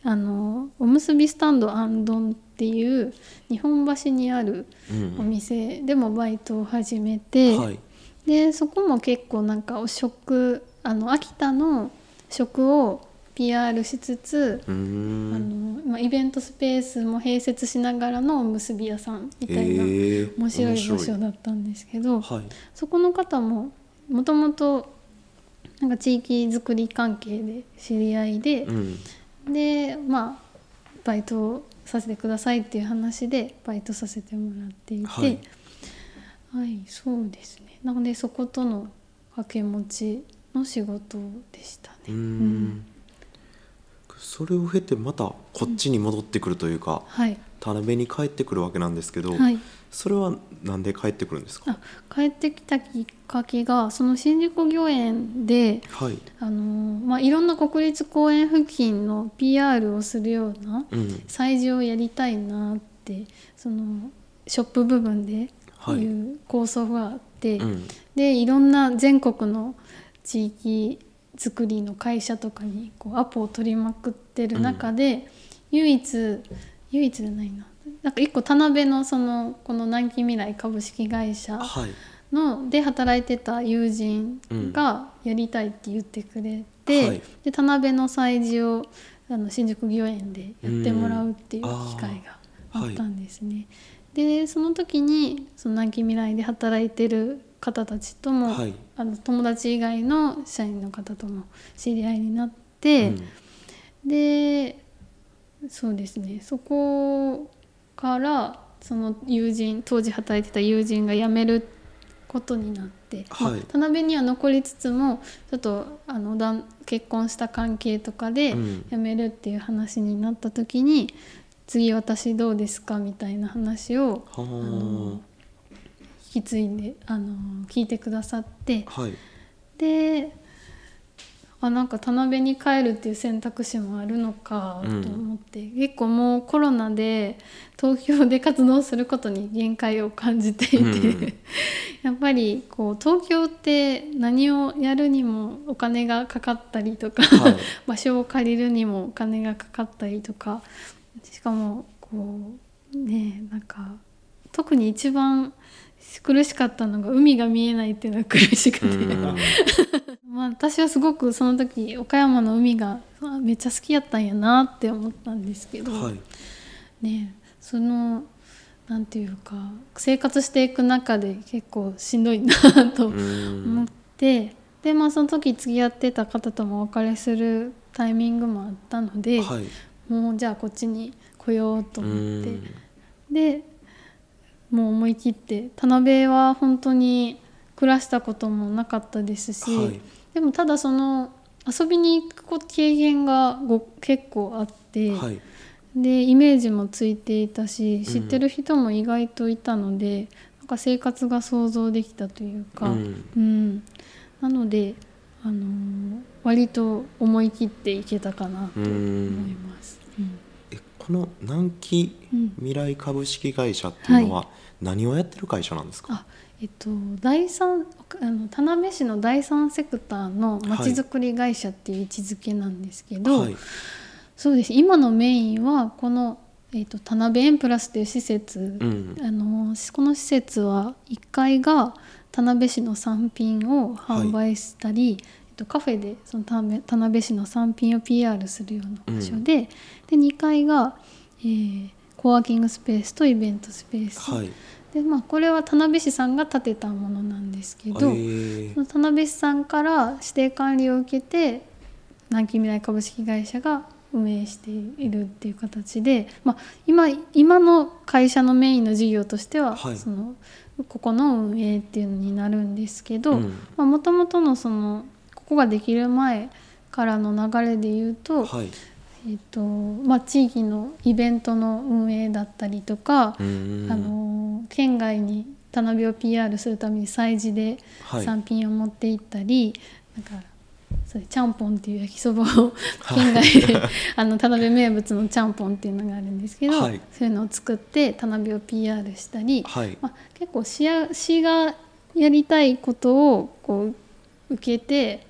あのおむすびスタンドアンドンっていう日本橋にあるお店でもバイトを始めて、うんはい、でそこも結構なんかお食あの秋田の食を PR しつつあの、まあ、イベントスペースも併設しながらのおむすび屋さんみたいな、面白い場所だったんですけど、はい、そこの方ももともとなんか地域づくり関係で知り合いで、うん、でまあバイトをさせてくださいっていう話でバイトさせてもらっていて、はい、はい、そうですね。なのでそことの掛け持ちの仕事でしたね。うん。それを経てまたこっちに戻ってくるというか、はい、田辺に帰ってくるわけなんですけど、はい、それはなんで帰ってくるんですか？帰ってきたきっかけがその新宿御苑で、はい。あのまあ、いろんな国立公園付近の PR をするような催事をやりたいなって、うん、そのショップ部分でい。う構想があって、はいうん、でいろんな全国の地域作りの会社とかにこうアポを取りまくってる中で、うん、唯一唯一じゃないななんか一個田辺のそのこの南紀未来株式会社の、はい、で働いてた友人がやりたいって言ってくれて、うん、で田辺の催事をあの新宿御苑でやってもらうっていう機会があったんですね。はい、でその時にその南紀未来で働いてる方たちとも、はい、あの友達以外の社員の方とも知り合いになって、うん、でそうですね。そこからその友人当時働いてた友人が辞めることになって、はい。まあ、田辺には残りつつもちょっとあのだん結婚した関係とかで辞めるっていう話になった時に、うん、次私どうですかみたいな話をあの引き継いであの聞いてくださって、はい、であなんか田辺に帰るっていう選択肢もあるのかと思って、うん、結構もうコロナで東京で活動することに限界を感じていて、うん、<laughs> やっぱりこう東京って何をやるにもお金がかかったりとか、はい、<laughs> 場所を借りるにもお金がかかったりとかしかもこうねなんか特に一番苦しかったのが海が見えないっていうのが苦しくて <laughs> まあ私はすごくその時岡山の海がめっちゃ好きやったんやなって思ったんですけど、はい、ねそのなんていうか生活していく中で結構しんどいなと思ってでまあその時付き合ってた方ともお別れするタイミングもあったので、はい、もうじゃあこっちに来ようと思ってでもう思い切って田辺は本当に暮らしたこともなかったですし、はい、でもただその遊びに行く経験がご結構あって、はい、でイメージもついていたし知ってる人も意外といたので、うん、なんか生活が想像できたというか、うん、うん、なので、あのー、割と思い切っていけたかなと思います。うん。この南紀未来株式会社っていうのは何をやってる会社なんですか、はい、えっと、第三あの田辺市の第三セクターのまちづくり会社っていう位置づけなんですけど、はい、そうです。今のメインはこの、えっと、田辺園プラスという施設、うん、あのこの施設は1階が田辺市の産品を販売したり、はい。とカフェでその田辺市の産品を PR するような場所でうん、で2階が、えー、コワーキングスペースとイベントスペース、はい、でまあ、これは田辺市さんが建てたものなんですけど、その田辺市さんから指定管理を受けて南紀未来株式会社が運営しているっていう形で、まあ、今今の会社のメインの事業としては、はい、そのここの運営っていうのになるんですけどもともとのそのここができる前からの流れで言うと、はい、えーとまあ、地域のイベントの運営だったりとかあの県外に田辺を PR するために催事で産品を持って行ったり、はい、なんかそれちゃんぽんっていう焼きそばを県外で <laughs> あの田辺名物のちゃんぽんっていうのがあるんですけど、はい、そういうのを作って田辺を PR したり、はい、まあ、結構市や市がやりたいことをこう受けて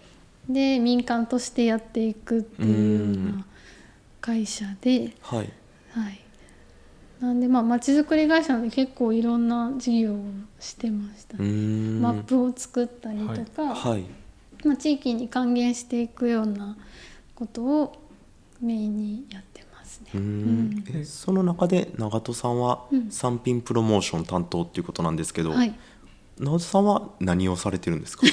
で民間としてやっていくっていうような会社で、はい、はい、なんでまあづくり会社で結構いろんな事業をしてました、ね、マップを作ったりとか、はい。まあ、地域に還元していくようなことをメインにやってますね。うん、えその中で長門さんは産品プロモーション担当っていうことなんですけど、はい。直人さんは何をされてるんですか？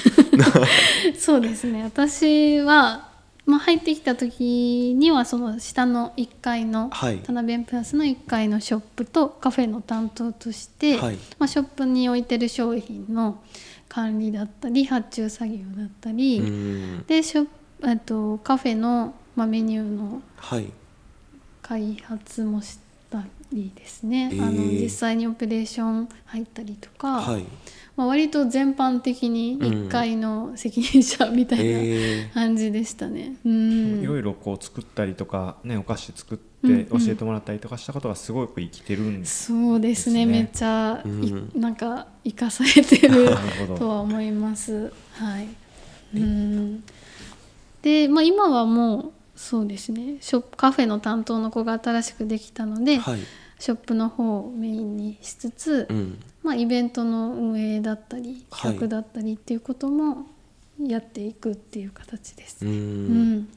<laughs> そうですね。私は、まあ、入ってきた時にはその下の1階の、はい、タナベンプラスの1階のショップとカフェの担当として、はい、まあ、ショップに置いてる商品の管理だったり発注作業だったりでショとカフェの、まあ、メニューの開発もしたりですね、はい、あの実際にオペレーション入ったりとか。はいまあ、割と全般的に1階の責任者みたいな感じでしたね。うん、いろいろこう作ったりとか、ね、お菓子作って教えてもらったりとかしたことがすごく生きてるんです、ね、そうですね。めっちゃ、うん、なんか生かされてる <laughs> とは思います。はい、うん。で、まあ、今はもうそうですね。ショップカフェの担当の子が新しくできたので、はい、ショップの方をメインにしつつ、うん、まあ、イベントの運営だったり企画だったりっていうこともやっていくっていう形です。ね。うん、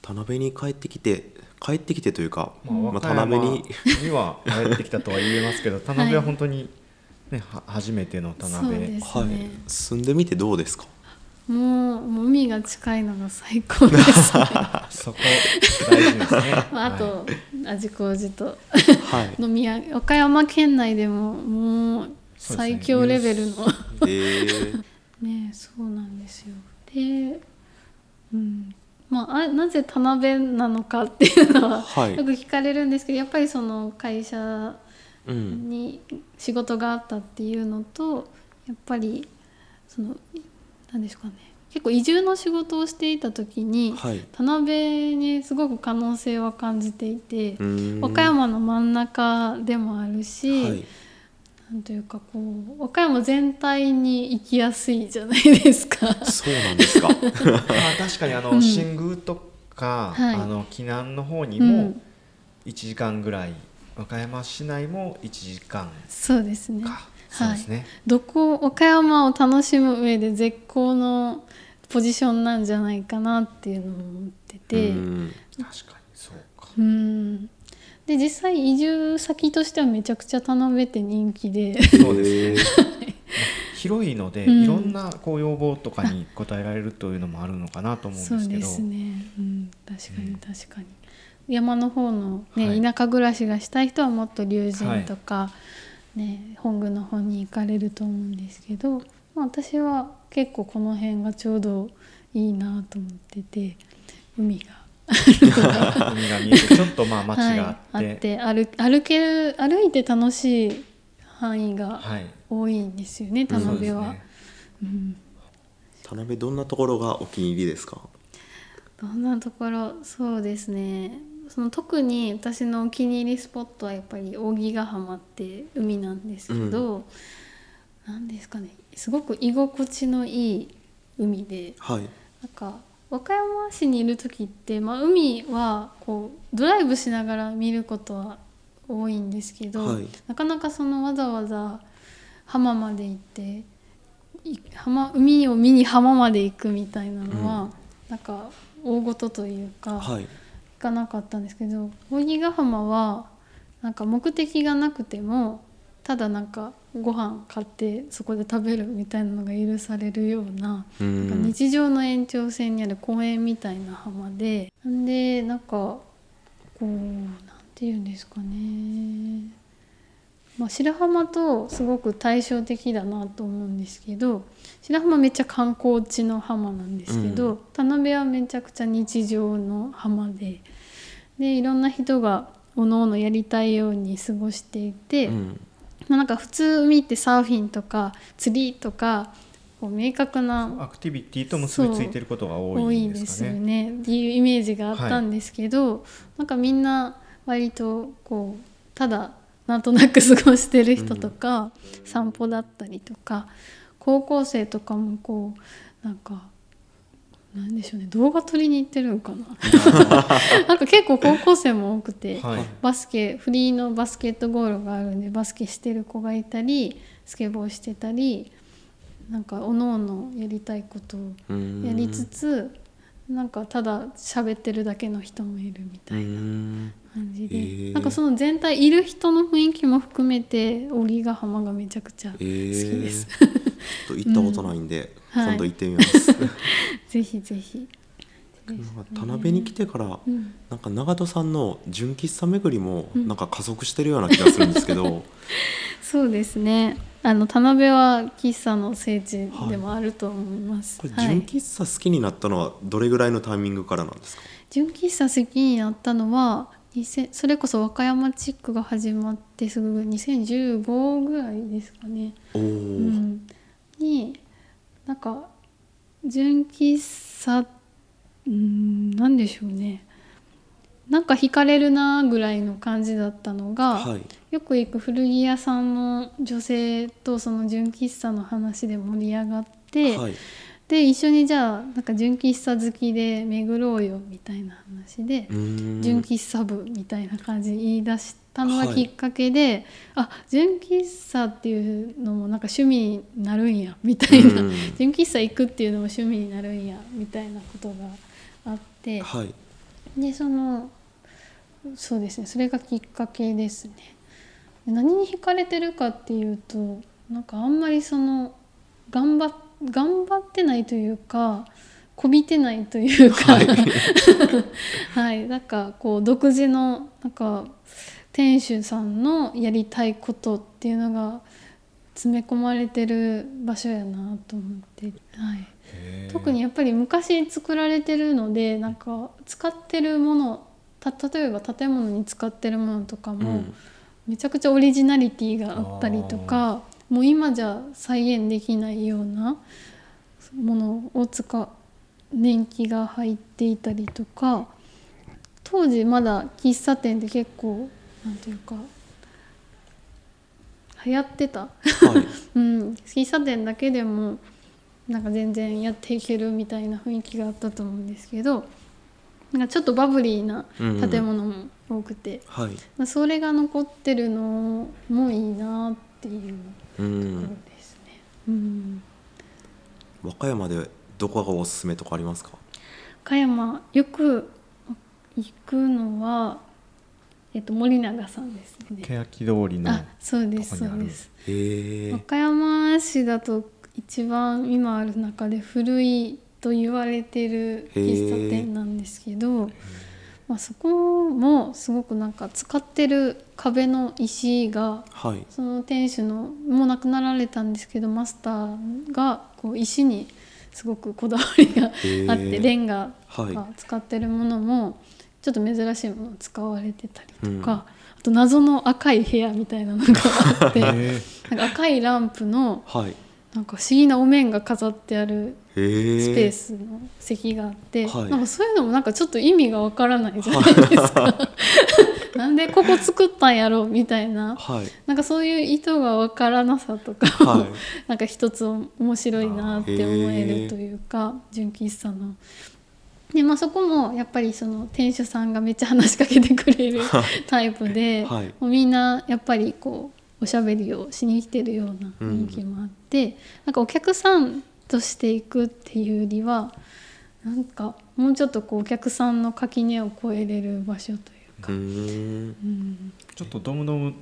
田辺に帰ってきて帰ってきてというか、まあ、まあ、田辺にには帰ってきたとは言えますけど <laughs> 田辺は本当にね、はい、初めての田辺、ね、はい、住んでみてどうですか？もうもう海が近いのが最高です、ね、<laughs> そこ大事ですね、<laughs> まあ、あと、味小路と、はい、<laughs> 飲み屋岡山県内でももう最強レベルの。ね。そうなんですよ。でうん。まあ、あなぜ田辺なのかっていうのは、はい、よく聞かれるんですけどやっぱりその会社に仕事があったっていうのとやっぱりその何ですかね。結構移住の仕事をしていた時に、はい、田辺にすごく可能性は感じていて和歌山の真ん中でもあるし、はい、なんというかこう和歌山全体に行きやすいじゃないですか。そうなんですか。ま <laughs> あ確かにあの、うん、新宮とか、はい、あの紀南の方にも1時間ぐらい、うん、和歌山市内も1時間そうですね。はい、どこ岡山を楽しむ上で絶好のポジションなんじゃないかなっていうのを思ってて。確かにそうか。うん。で実際移住先としてはめちゃくちゃ田辺って人気で。そうです <laughs> 広いので、うん、いろんなこう要望とかに応えられるというのもあるのかなと思うんですけど。そうですね、うん、確かに確かに、山の方のね、はい、田舎暮らしがしたい人はもっと龍神とか、はいね、本宮の方に行かれると思うんですけど、まあ、私は結構この辺がちょうどいいなと思ってて海が。<laughs> 海が見えてちょっとまあ街があって,、はい、って歩歩ける歩いて楽しい範囲が多いんですよね、は。い、田辺は。ね。うん、田辺どんなところがお気に入りですか？どんなところ？そうですねその特に私のお気に入りスポットはやっぱり扇ヶ浜って海なんですけど、何、うん、ですかね。すごく居心地のいい海で、はい、なんか和歌山市にいる時って、まあ、海はこうドライブしながら見ることは多いんですけど、はい、なかなかそのわざわざ浜まで行って浜海を見に浜まで行くみたいなのは、うん、なんか大事というか、はい、かなかったんですけど扇ヶ浜はなんか目的がなくてもただなんかご飯買ってそこで食べるみたいなのが許されるようななんか日常の延長線にある公園みたいな浜でんでなんかこうなんて言うんですかね、まあ、白浜とすごく対照的だなと思うんですけど白浜めっちゃ観光地の浜なんですけど、うん、田辺はめちゃくちゃ日常の浜ででいろんな人がおのおのやりたいように過ごしていて。うんまあ、なんか普通海ってサーフィンとか釣りとかこう明確なアクティビティと結びついてることが多いんですかね。多いですよねっていうイメージがあったんですけど、はい、なんかみんな割とこうただなんとなく過ごしてる人とか、うん、散歩だったりとか高校生とかもこうなんかなんでしょうね。動画撮りに行ってるんかな。<laughs> なんか結構高校生も多くて、はい、バスケフリーのバスケットゴールがあるんでバスケしてる子がいたりスケボーしてたりなんかおのおのやりたいことをやりつつなんかただ喋ってるだけの人もいるみたいな感じで、え。ー、なんかその全体いる人の雰囲気も含めて荻ヶ浜がめちゃくちゃ好きです。えー、と行ったことないんで、<laughs> うん、今度行ってみます。<laughs> ぜひぜひ。田辺に来てから、うん、なんか長門さんの純喫茶巡りもなんか加速してるような気がするんですけど、うん、そうですね。あの田辺は喫茶の聖地でもあると思います、はい、これ純喫茶好きになったのはどれぐらいのタイミングからなんですか、純喫茶好きになったのはそれこそ和歌山チックが始まってすぐ2015ぐらいですかね。うん、になんか純喫茶うんなんでしょうね。なんか惹かれるなぐらいの感じだったのが、はい、よく行く古着屋さんの女性とその純喫茶の話で盛り上がって、はい、で一緒にじゃあなんか純喫茶好きで巡ろうよみたいな話で純喫茶部みたいな感じで言い出したのがきっかけで、はい、あ純喫茶っていうのもなんか趣味になるんやみたいな。<laughs> 純喫茶行くっていうのも趣味になるんやみたいなことがあって、はい、でそのそうですねそれがきっかけですね。何に惹かれてるかっていうとなんかあんまりその頑張頑張ってないというかこびてないというか。はい、<laughs> はい、なんかこう独自のなんか店主さんのやりたいことっていうのが詰め込まれてる場所やなと思って、はい、特にやっぱり昔作られてるのでなんか使ってるものた例えば建物に使ってるものとかも、めちゃくちゃオリジナリティがあったりとかもう今じゃ再現できないようなものを使う年季が入っていたりとか当時まだ喫茶店って結構なんていうか流行ってた、はい、<laughs> うん、喫茶店だけでもなんか全然やっていけるみたいな雰囲気があったと思うんですけどなんかちょっとバブリーな建物も多くて、うんはい、まあ、それが残ってるのもいいなっていうところですね。うん、うん。和歌山でどこがおすすめとかありますか？和歌山よく行くのはえっと、森永さんですね。欅通りのあ、そうですそうです。和歌山市だと一番今ある中で古いと言われてる喫茶店なんですけど、まあ、そこもすごくなんか使ってる壁の石が、はい、その店主のもう亡くなられたんですけどマスターがこう石にすごくこだわりがあってレンガが使ってるものもちょっと珍しいもの使われてたりとか、うん、あと謎の赤い部屋みたいなのがあって <laughs> なんか赤いランプの、なんか不思議なお面が飾ってあるスペースの席があって、はい、なんかそういうのもなんかちょっと意味がわからないじゃないですか。<laughs> なんでここ作ったんやろうみたいな、はい、なんかそういう意図がわからなさとかはい、<laughs> なんか一つ面白いなって思えるというか純喫茶のでまあ、そこもやっぱりその店主さんがめっちゃ話しかけてくれる <laughs> タイプで、はい、もうみんなやっぱりこうおしゃべりをしに来てるような雰囲気もあって、うん、なんかお客さんとしていくっていうよりはなんかもうちょっとこうお客さんの垣根を越えれる場所というか、うん、ちょっとドムドム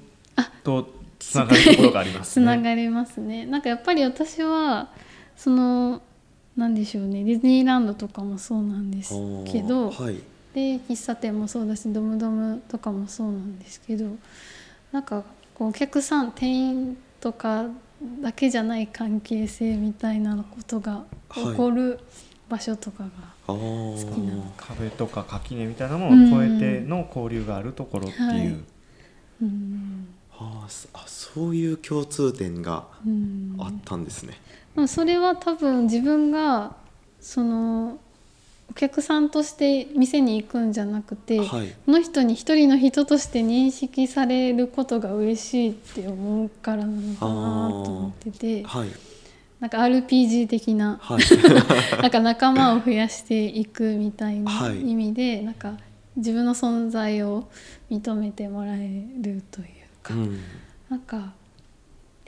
とつながるところがありますね。<laughs> つながりますね。なんかやっぱり私はそのなんでしょうね。ディズニーランドとかもそうなんですけど、はい、で喫茶店もそうだしドムドムとかもそうなんですけどなんかこうお客さん店員とかだけじゃない関係性みたいなことが起こる場所とかが好きなの。か、はい、壁とか垣根みたいなものを超えての交流があるところっていう。はい、うん。ああそういう共通点があったんですね。まあ、それは多分自分がそのお客さんとして店に行くんじゃなくて、はい、この人に一人の人として認識されることが嬉しいって思うからなのかなと思ってて、はい、なんか RPG 的な、はい、<laughs> なんか仲間を増やしていくみたいな意味で、なんか自分の存在を認めてもらえるというか、うん、なんか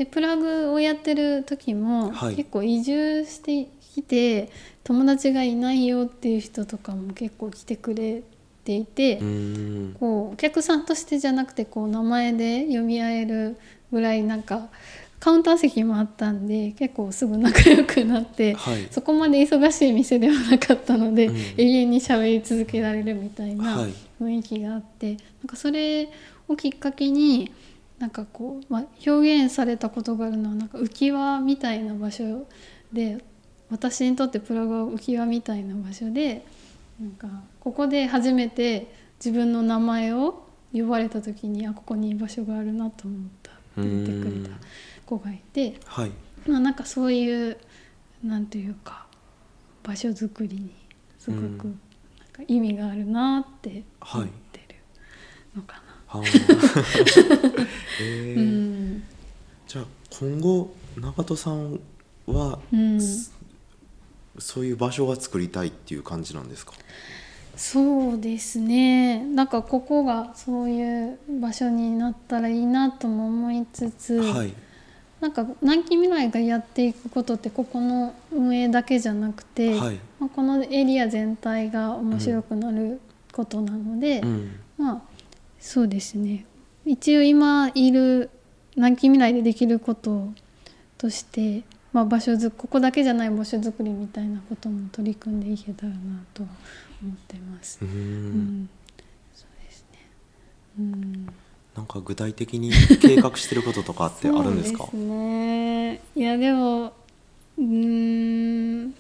でプラグをやってる時も、結構移住してきて友達がいないよっていう人とかも結構来てくれていてこうお客さんとしてじゃなくてこう名前で読み合えるぐらいなんかカウンター席もあったんで結構すぐ仲良くなって、はい、そこまで忙しい店ではなかったので、うん、永遠に喋り続けられるみたいな雰囲気があって、はい、なんかそれをきっかけになんかこう、まあ、表現されたことがあるのはなんか浮き輪みたいな場所で私にとってプラグは浮き輪みたいな場所でなんかここで初めて自分の名前を呼ばれた時にあここに居場所があるなと思ったって言ってくれた子がいて、はい、まあなんかそういうなんていうか場所づくりにすごくなんか意味があるなって思ってるのかな。はいえー。うん、じゃあ今後長門さんは、うん、そういう場所が作りたいっていう感じなんですか？そうですね。なんかここがそういう場所になったらいいなとも思いつつ、はい、なんか南紀未来がやっていくことってここの運営だけじゃなくて、はい、まあ、このエリア全体が面白くなることなので、うん、まあそうですね一応今いる南紀未来でできることとしてまあ、場所ずここだけじゃない場所づくりみたいなことも取り組んでいけたらなと思ってます。うん、そうですね。うん。なんか具体的に計画してることとかってあるんですか？すね。いやでもうん。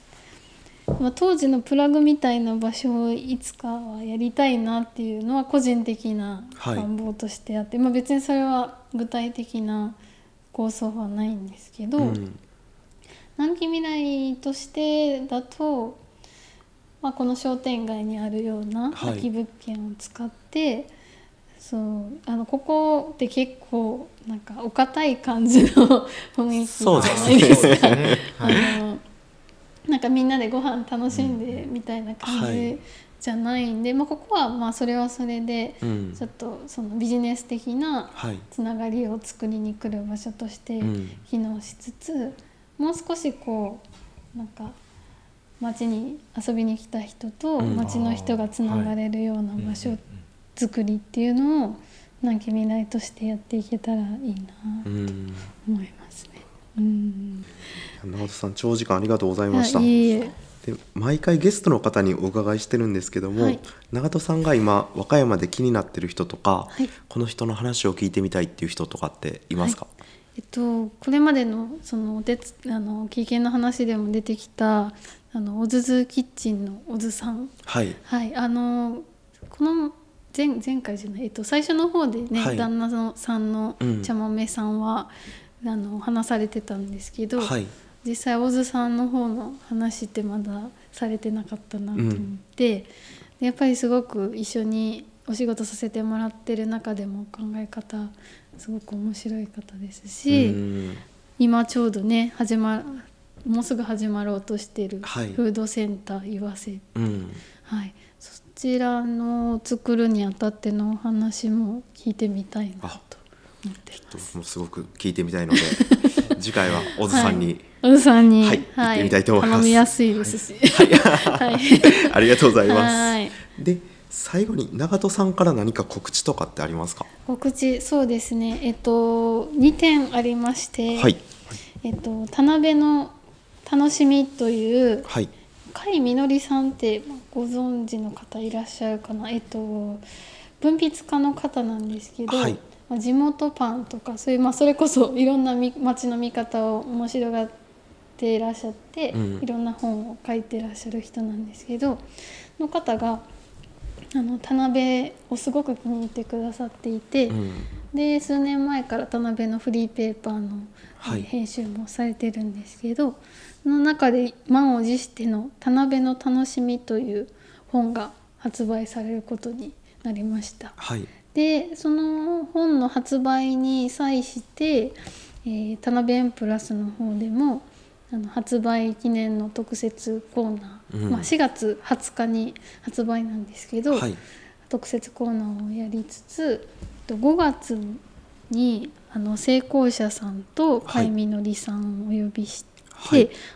まあ、当時のプラグみたいな場所をいつかはやりたいなっていうのは個人的な願望としてあって、はい、まあ、別にそれは具体的な構想はないんですけど、うん、南紀未来としてだと、まあ、この商店街にあるような空き物件を使って、はい、そうあのここって結構なんかお堅い感じの <laughs> 雰囲気じゃないですか。ね。<laughs> あのなんかみんなでご飯楽しんでみたいな感じじゃないんで、はい、まあ、ここはまあそれはそれでちょっとそのビジネス的なつながりを作りに来る場所として機能しつつ。もう少しこうなんか町に遊びに来た人と町の人がつながれるような場所作りっていうのを南紀未来としてやっていけたらいいなと思いますね。うん長門さん長時間ありがとうございました。で毎回ゲストの方にお伺いしてるんですけども、はい、長門さんが今和歌山で気になってる人とか、はい、この人の話を聞いてみたいっていう人とかっていますか、はい。えっと、これまでのそのお手つあの経験の話でも出てきたあのおずずキッチンのおずさん、はい、はい、あのこの前前回じゃない、えっと、最初の方でね、はい、旦那のさんの茶豆さんは、うん、あの話されてたんですけど、はい、実際おずさんの方の話ってまだされてなかったなと思って、うん、やっぱりすごく一緒にお仕事させてもらってる中でも考え方すごく面白い方ですし今ちょうどね始まもうすぐ始まろうとしてい。るフードセンター岩瀬、はいはい、そちらの作るにあたってのお話も聞いてみたいなと思ってます。もうすごく聞いてみたいので <laughs> 次回は小津さんに、小津さんに、はい、行ってみたいと思います。やすいですし。はい、<laughs> ありがとうございます。で、最後に長門さんから何か告知とかってありますか？告知、そうですね。えっと二点ありまして、はい、えっと田辺の楽しみという、はい、甲斐みのりさんってご存知の方いらっしゃるかな。えっと文筆家の方なんですけど。はい地元パンとかそういう、まあ、それこそ <laughs> いろんな街の見方を面白がっていらっしゃって、うん、いろんな本を書いてらっしゃる人なんですけどの方があの田辺をすごく気に入ってくださっていて、うん、で数年前から田辺のフリーペーパーの、はい、編集もされてるんですけどその中で満を持しての「田辺の楽しみ」という本が発売されることになりました。はいでその本の発売に際して、えー、田辺エンプラスの方でもあの発売記念の特設コーナー、うん、まあ、4月20日に発売なんですけど、はい、特設コーナーをやりつつ5月にあの成功者さんと甲斐みのりさんをお呼びして、はい、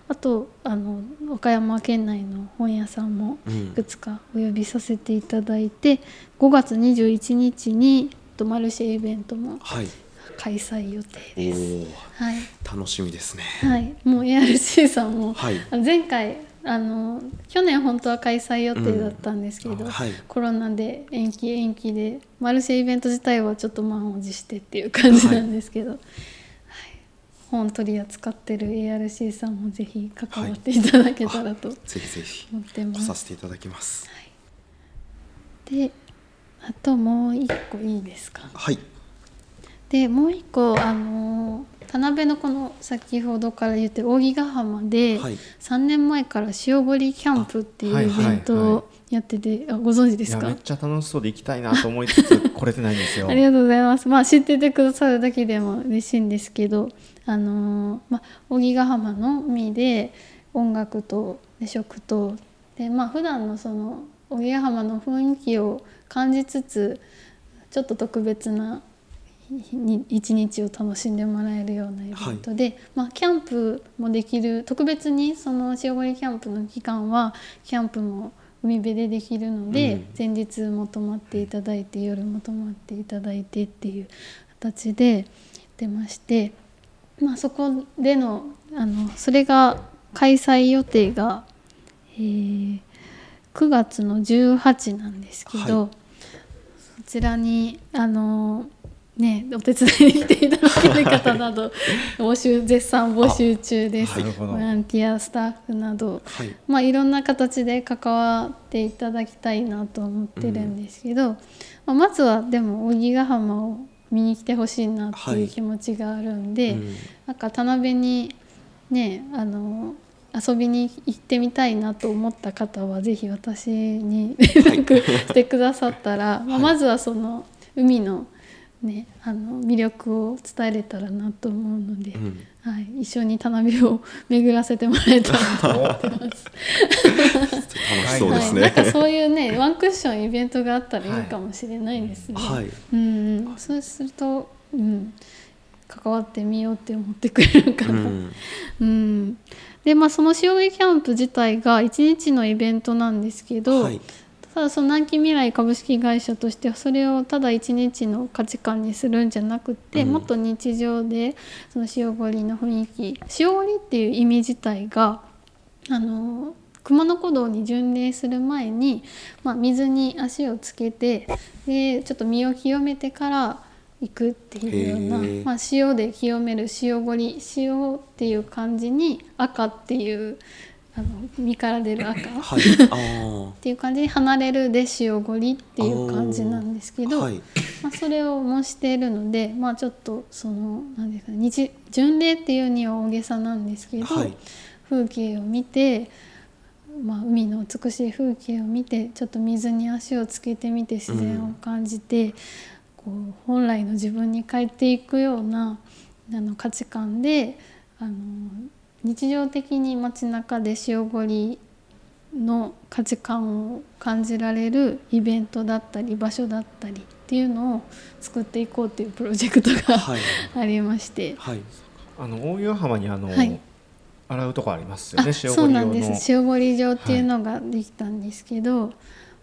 あとあの岡山県内の本屋さんもいくつかお呼びさせていただいて、うん、5月21日にマルシェイベントも開催予定です。はい、楽しみですね。はい、もう ARC さんも、はい、前回あの去年本当は開催予定だったんですけど、うん。はい、コロナで延期延期でマルシェイベント自体はちょっと満を持してっていう感じなんですけど、はい、本取り扱ってる ARC さんもぜひ関わっていただけたらと、ぜひぜひ。思ってます。させていただきます。であともう一個いいですか？はい。でもう一個あの田辺のこの先ほどから言ってる扇ヶ浜で、はい、3年前から塩堀キャンプっていうイベントをやってて、はいはい。はい、あご存知ですか？めっちゃ楽しそうで行きたいなと思いつつ来れてないんですよ。<laughs> ありがとうございます。まあ知っててくださるだけでも嬉しいんですけどあのまあ扇ヶ浜の海で音楽とで食とでまあ普段のその扇ヶ浜の雰囲気を感じつつちょっと特別な一日を楽しんでもらえるようなイベントで、はい、まあ、キャンプもできる特別にその塩堀キャンプの期間はキャンプも海辺でできるので、うん、前日も泊まっていただいて夜も泊まっていただいてっていう形で出まして、まあ、そこでのあのそれが開催予定が、えー、9月の18なんですけど、はい、そちらにあのね、お手伝いに来ていただける方など <laughs> 募集絶賛募集中です、ボランティアスタッフなど、はい、まあ、いろんな形で関わっていただきたいなと思ってるんですけど、うん、まあ、まずはでも荻ヶ浜を見に来てほしいなっていう気持ちがあるんで、はい。うん、なんか田辺にねあの遊びに行ってみたいなと思った方はぜひ私に <laughs> 連絡してくださったら、まあ、まずはその海のね、あの魅力を伝えれたらなと思うので、うん、はい、一緒に田辺を巡らせてもらえたらと思ってます。<laughs> 楽しそうですね、はい、なんかそういうね <laughs> ワンクッションイベントがあったらいいかもしれないですね。はい、うん、そうすると、うん、関わってみようって思ってくれるかな。うん、うん、でまあその塩上キャンプ自体が1日のイベントなんですけど、はい。ただその南紀未来株式会社としてはそれをただ一日の価値観にするんじゃなくて、うん、もっと日常でその塩堀の雰囲気塩堀っていう意味自体があの熊野古道に巡礼する前に、まあ、水に足をつけてでちょっと身を清めてから行くっていうような、まあ、塩で清める塩堀塩っていう感じに赤っていうあの身から出る赤、はい、っていう感じで離れるで塩ごりっていう感じなんですけど、はい、まあ、それを模しているので、まあ、ちょっとその何ですかね日巡礼っていうには大げさなんですけど、はい、風景を見て、まあ、海の美しい風景を見てちょっと水に足をつけてみて自然を感じて、うん、こう本来の自分に帰っていくようなあの価値観であの日常的に街中で塩ごりの価値観を感じられるイベントだったり場所だったりっていうのを作っていこうっていうプロジェクトが、はい、<laughs> ありまして、はい、あの大岩浜にあの、はい、洗うとこありますよね塩そうなんです。塩掘り場っていうのができたんですけど、はい、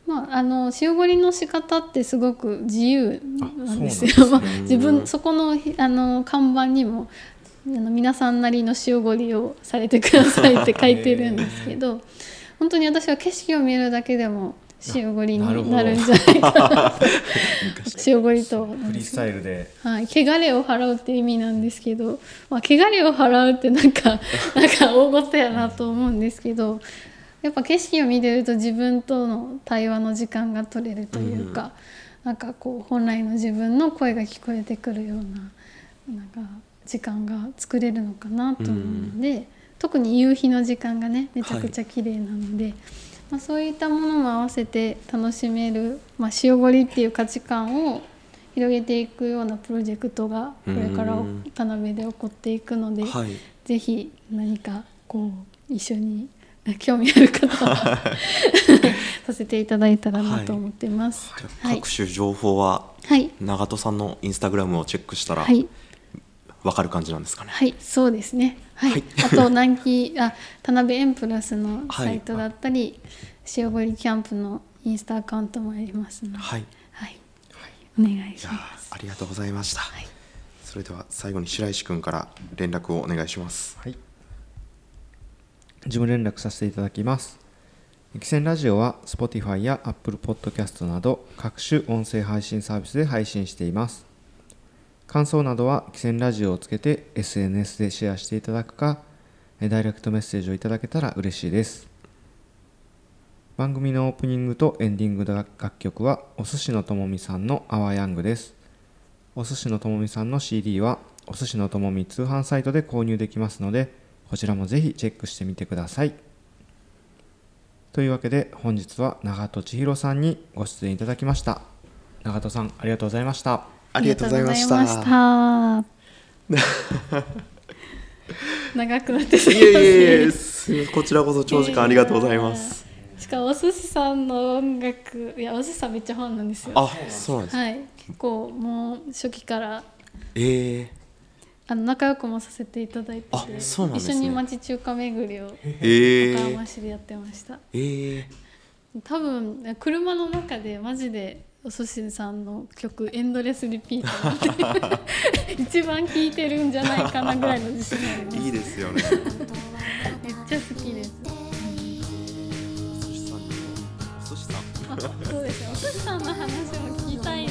まあ、あの塩掘りの仕方ってすごく自由なんですよ。すね、<laughs> 自分そこのあの看板にもあの皆さんなりの塩掘りをされてくださいって書いてるんですけど <laughs> 本当に私は景色を見るだけでも塩掘りになるんじゃないか。な塩掘りと。フリースタイルで、はい、汚れを払うって意味なんですけど、まあ、汚れを払うってなんか <laughs> なんか大事やなと思うんですけど。やっぱ景色を見てると自分との対話の時間が取れるというか、うん、なんかこう本来の自分の声が聞こえてくるようななんか時間が作れるのかなと思うので、うん、特に夕日の時間がねめちゃくちゃ綺麗なので、はい、まあ、そういったものも合わせて楽しめる、まあ、塩掘りっていう価値観を広げていくようなプロジェクトがこれから田辺で起こっていくので、はい、ぜひ何かこう一緒に <laughs> 興味ある方は <laughs> させていただいたらなと思ってます。はい、各種情報は、はい、長門さんのインスタグラムをチェックしたら、はいわかる感じなんですかね？はい、そうですね。はい。はい、あと南紀 <laughs> あ田辺エンプラスのサイトだったり、はい、塩堀キャンプのインスタアカウントもありますので、はい、はい、お願いします。ありがとうございました。はい、それでは最後に白石君から連絡をお願いします。はい。事務連絡させていただきます。エキセンラジオは Spotify や Apple Podcast など各種音声配信サービスで配信しています。感想などは、キセンラジオをつけて SNS でシェアしていただくか、ダイレクトメッセージをいただけたら嬉しいです。番組のオープニングとエンディングの楽曲は、お寿司のともみさんのアワヤングです。お寿司のともみさんの CD は、お寿司のともみ通販サイトで購入できますので、こちらもぜひチェックしてみてください。というわけで本日は長門千尋さんにご出演いただきました。長門さんありがとうございました。ありがとうございました。長くなってすみません。いえいえこちらこそ長時間ありがとうございます。しかもお寿司さんの音楽いやお寿司さんめっちゃファンなんですよ。あそうなんです。はい結構もう初期からええあの仲良くもさせていただいてて、そうなんね、一緒に町中華巡りを岡山市でやってました。ええ多分車の中でマジでお寿司さんの曲エンドレスリピート一番聴いてるんじゃないかなぐらいの自信あります。いいですよね。めっちゃ好きです。お寿司さん。そうですね。お寿司さんの話も聞きたい